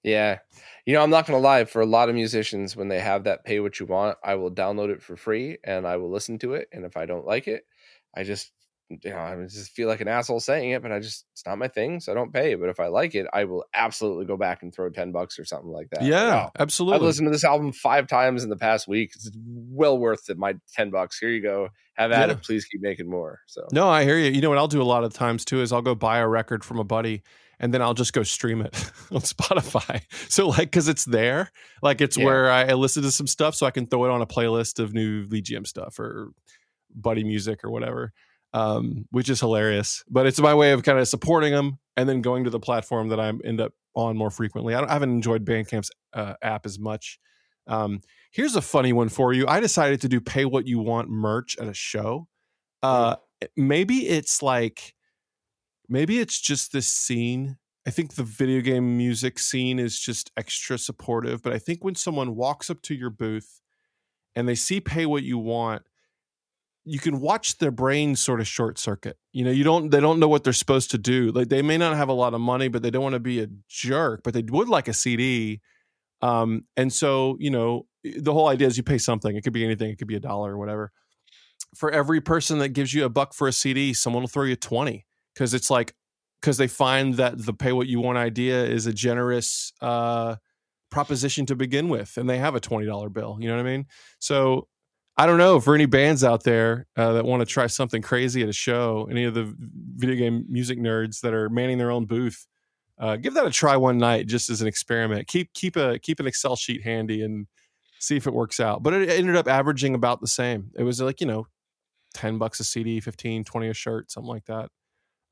Yeah. You know, I'm not going to lie, for a lot of musicians, when they have that pay what you want, I will download it for free and I will listen to it. And if I don't like it, I just, you know, I just feel like an asshole saying it, but I just, it's not my thing. So I don't pay. But if I like it, I will absolutely go back and throw 10 bucks or something like that. Yeah, wow. absolutely. I've listened to this album five times in the past week. It's well worth it. My 10 bucks. Here you go. Have at yeah. it. Please keep making more. So, no, I hear you. You know what I'll do a lot of times too is I'll go buy a record from a buddy and then I'll just go stream it (laughs) on Spotify. So like because it's there, like it's yeah. where I listen to some stuff, so I can throw it on a playlist of new VGM stuff or buddy music or whatever, um, which is hilarious. But it's my way of kind of supporting them and then going to the platform that I end up on more frequently. I, I haven't enjoyed Bandcamp's uh, app as much. Um, here's a funny one for you. I decided to do pay what you want merch at a show. Uh, maybe it's like maybe it's just this scene. I think the video game music scene is just extra supportive, but I think when someone walks up to your booth and they see pay what you want, you can watch their brain sort of short circuit. You know, you don't they don't know what they're supposed to do. Like they may not have a lot of money, but they don't want to be a jerk, but they would like a CD. Um, and so, you know, the whole idea is you pay something. It could be anything, it could be a dollar or whatever. For every person that gives you a buck for a CD, someone will throw you 20 because it's like because they find that the pay what you want idea is a generous uh, proposition to begin with, and they have a twenty dollar bill. You know what I mean? So I don't know for any bands out there uh, that want to try something crazy at a show. Any of the video game music nerds that are manning their own booth, uh, give that a try one night just as an experiment. Keep keep a keep an Excel sheet handy and see if it works out. But it ended up averaging about the same. It was like you know, ten bucks a CD, 15, 20 a shirt, something like that.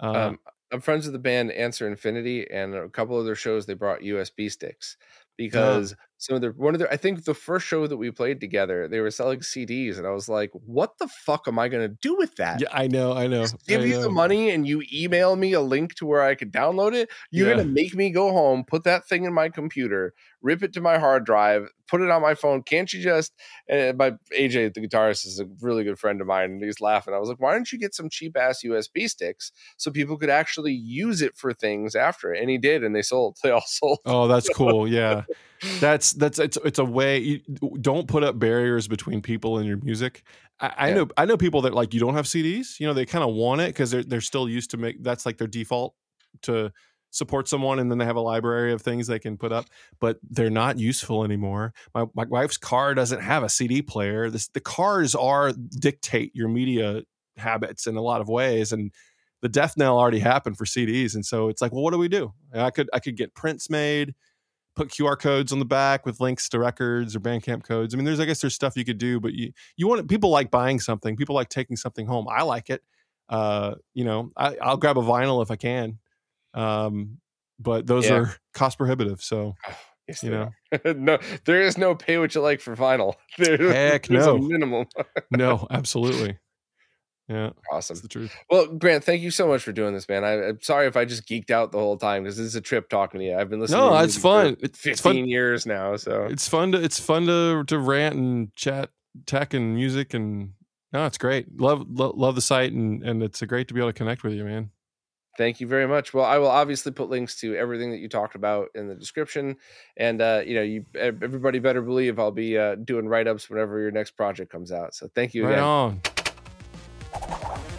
Uh, um, I'm friends with the band Answer Infinity, and a couple of their shows they brought USB sticks Uh-huh. because some of the one of the I think the first show that we played together, they were selling CDs, and I was like, "What the fuck am I gonna do with that?" Yeah, I know, I know. Just give I you know. the money, and you email me a link to where I could download it. You're Yeah. gonna make me go home, put that thing in my computer, rip it to my hard drive, put it on my phone. Can't you just? And my AJ, the guitarist, is a really good friend of mine, and he's laughing. I was like, "Why don't you get some cheap ass USB sticks so people could actually use it for things after it?" And he did, and they sold. They all (laughs) sold. Oh, that's cool. Yeah. That's that's it's it's a way you don't put up barriers between people and your music. I, I Yeah. know I know people that like you don't have CDs. You know, they kind of want it because they're they're still used to make that's like their default to support someone and then they have a library of things they can put up but they're not useful anymore my, my wife's car doesn't have a cd player this, the cars are dictate your media habits in a lot of ways and the death knell already happened for cds and so it's like well what do we do i could i could get prints made put QR codes on the back with links to records or Bandcamp codes. I mean, there's I guess there's stuff you could do, but you you want people like buying something. People like taking something home. I like it. Uh, you know, I, I'll grab a vinyl if I can. Um, but those Yeah. are (laughs) cost prohibitive. So Yes, you know, (laughs) no, there is no pay what you like for vinyl. (laughs) There, Heck there's no. a minimum. no, absolutely. Yeah, awesome. that's the truth. Well, Grant, thank you so much for doing this, man. I, I'm sorry if I just geeked out the whole time because this is a trip talking to you. I've been listening. No, it's fun. It's 15 fun. years now. So It's fun to it's fun to to rant and chat tech and music and no, it's great. Love love, love the site and and it's great to be able to connect with you, man. thank you very much. Well, I will obviously put links to everything that you talked about in the description, and uh, you know, you everybody better believe I'll be uh, doing write ups whenever your next project comes out. So thank you Right again. on. Thank you.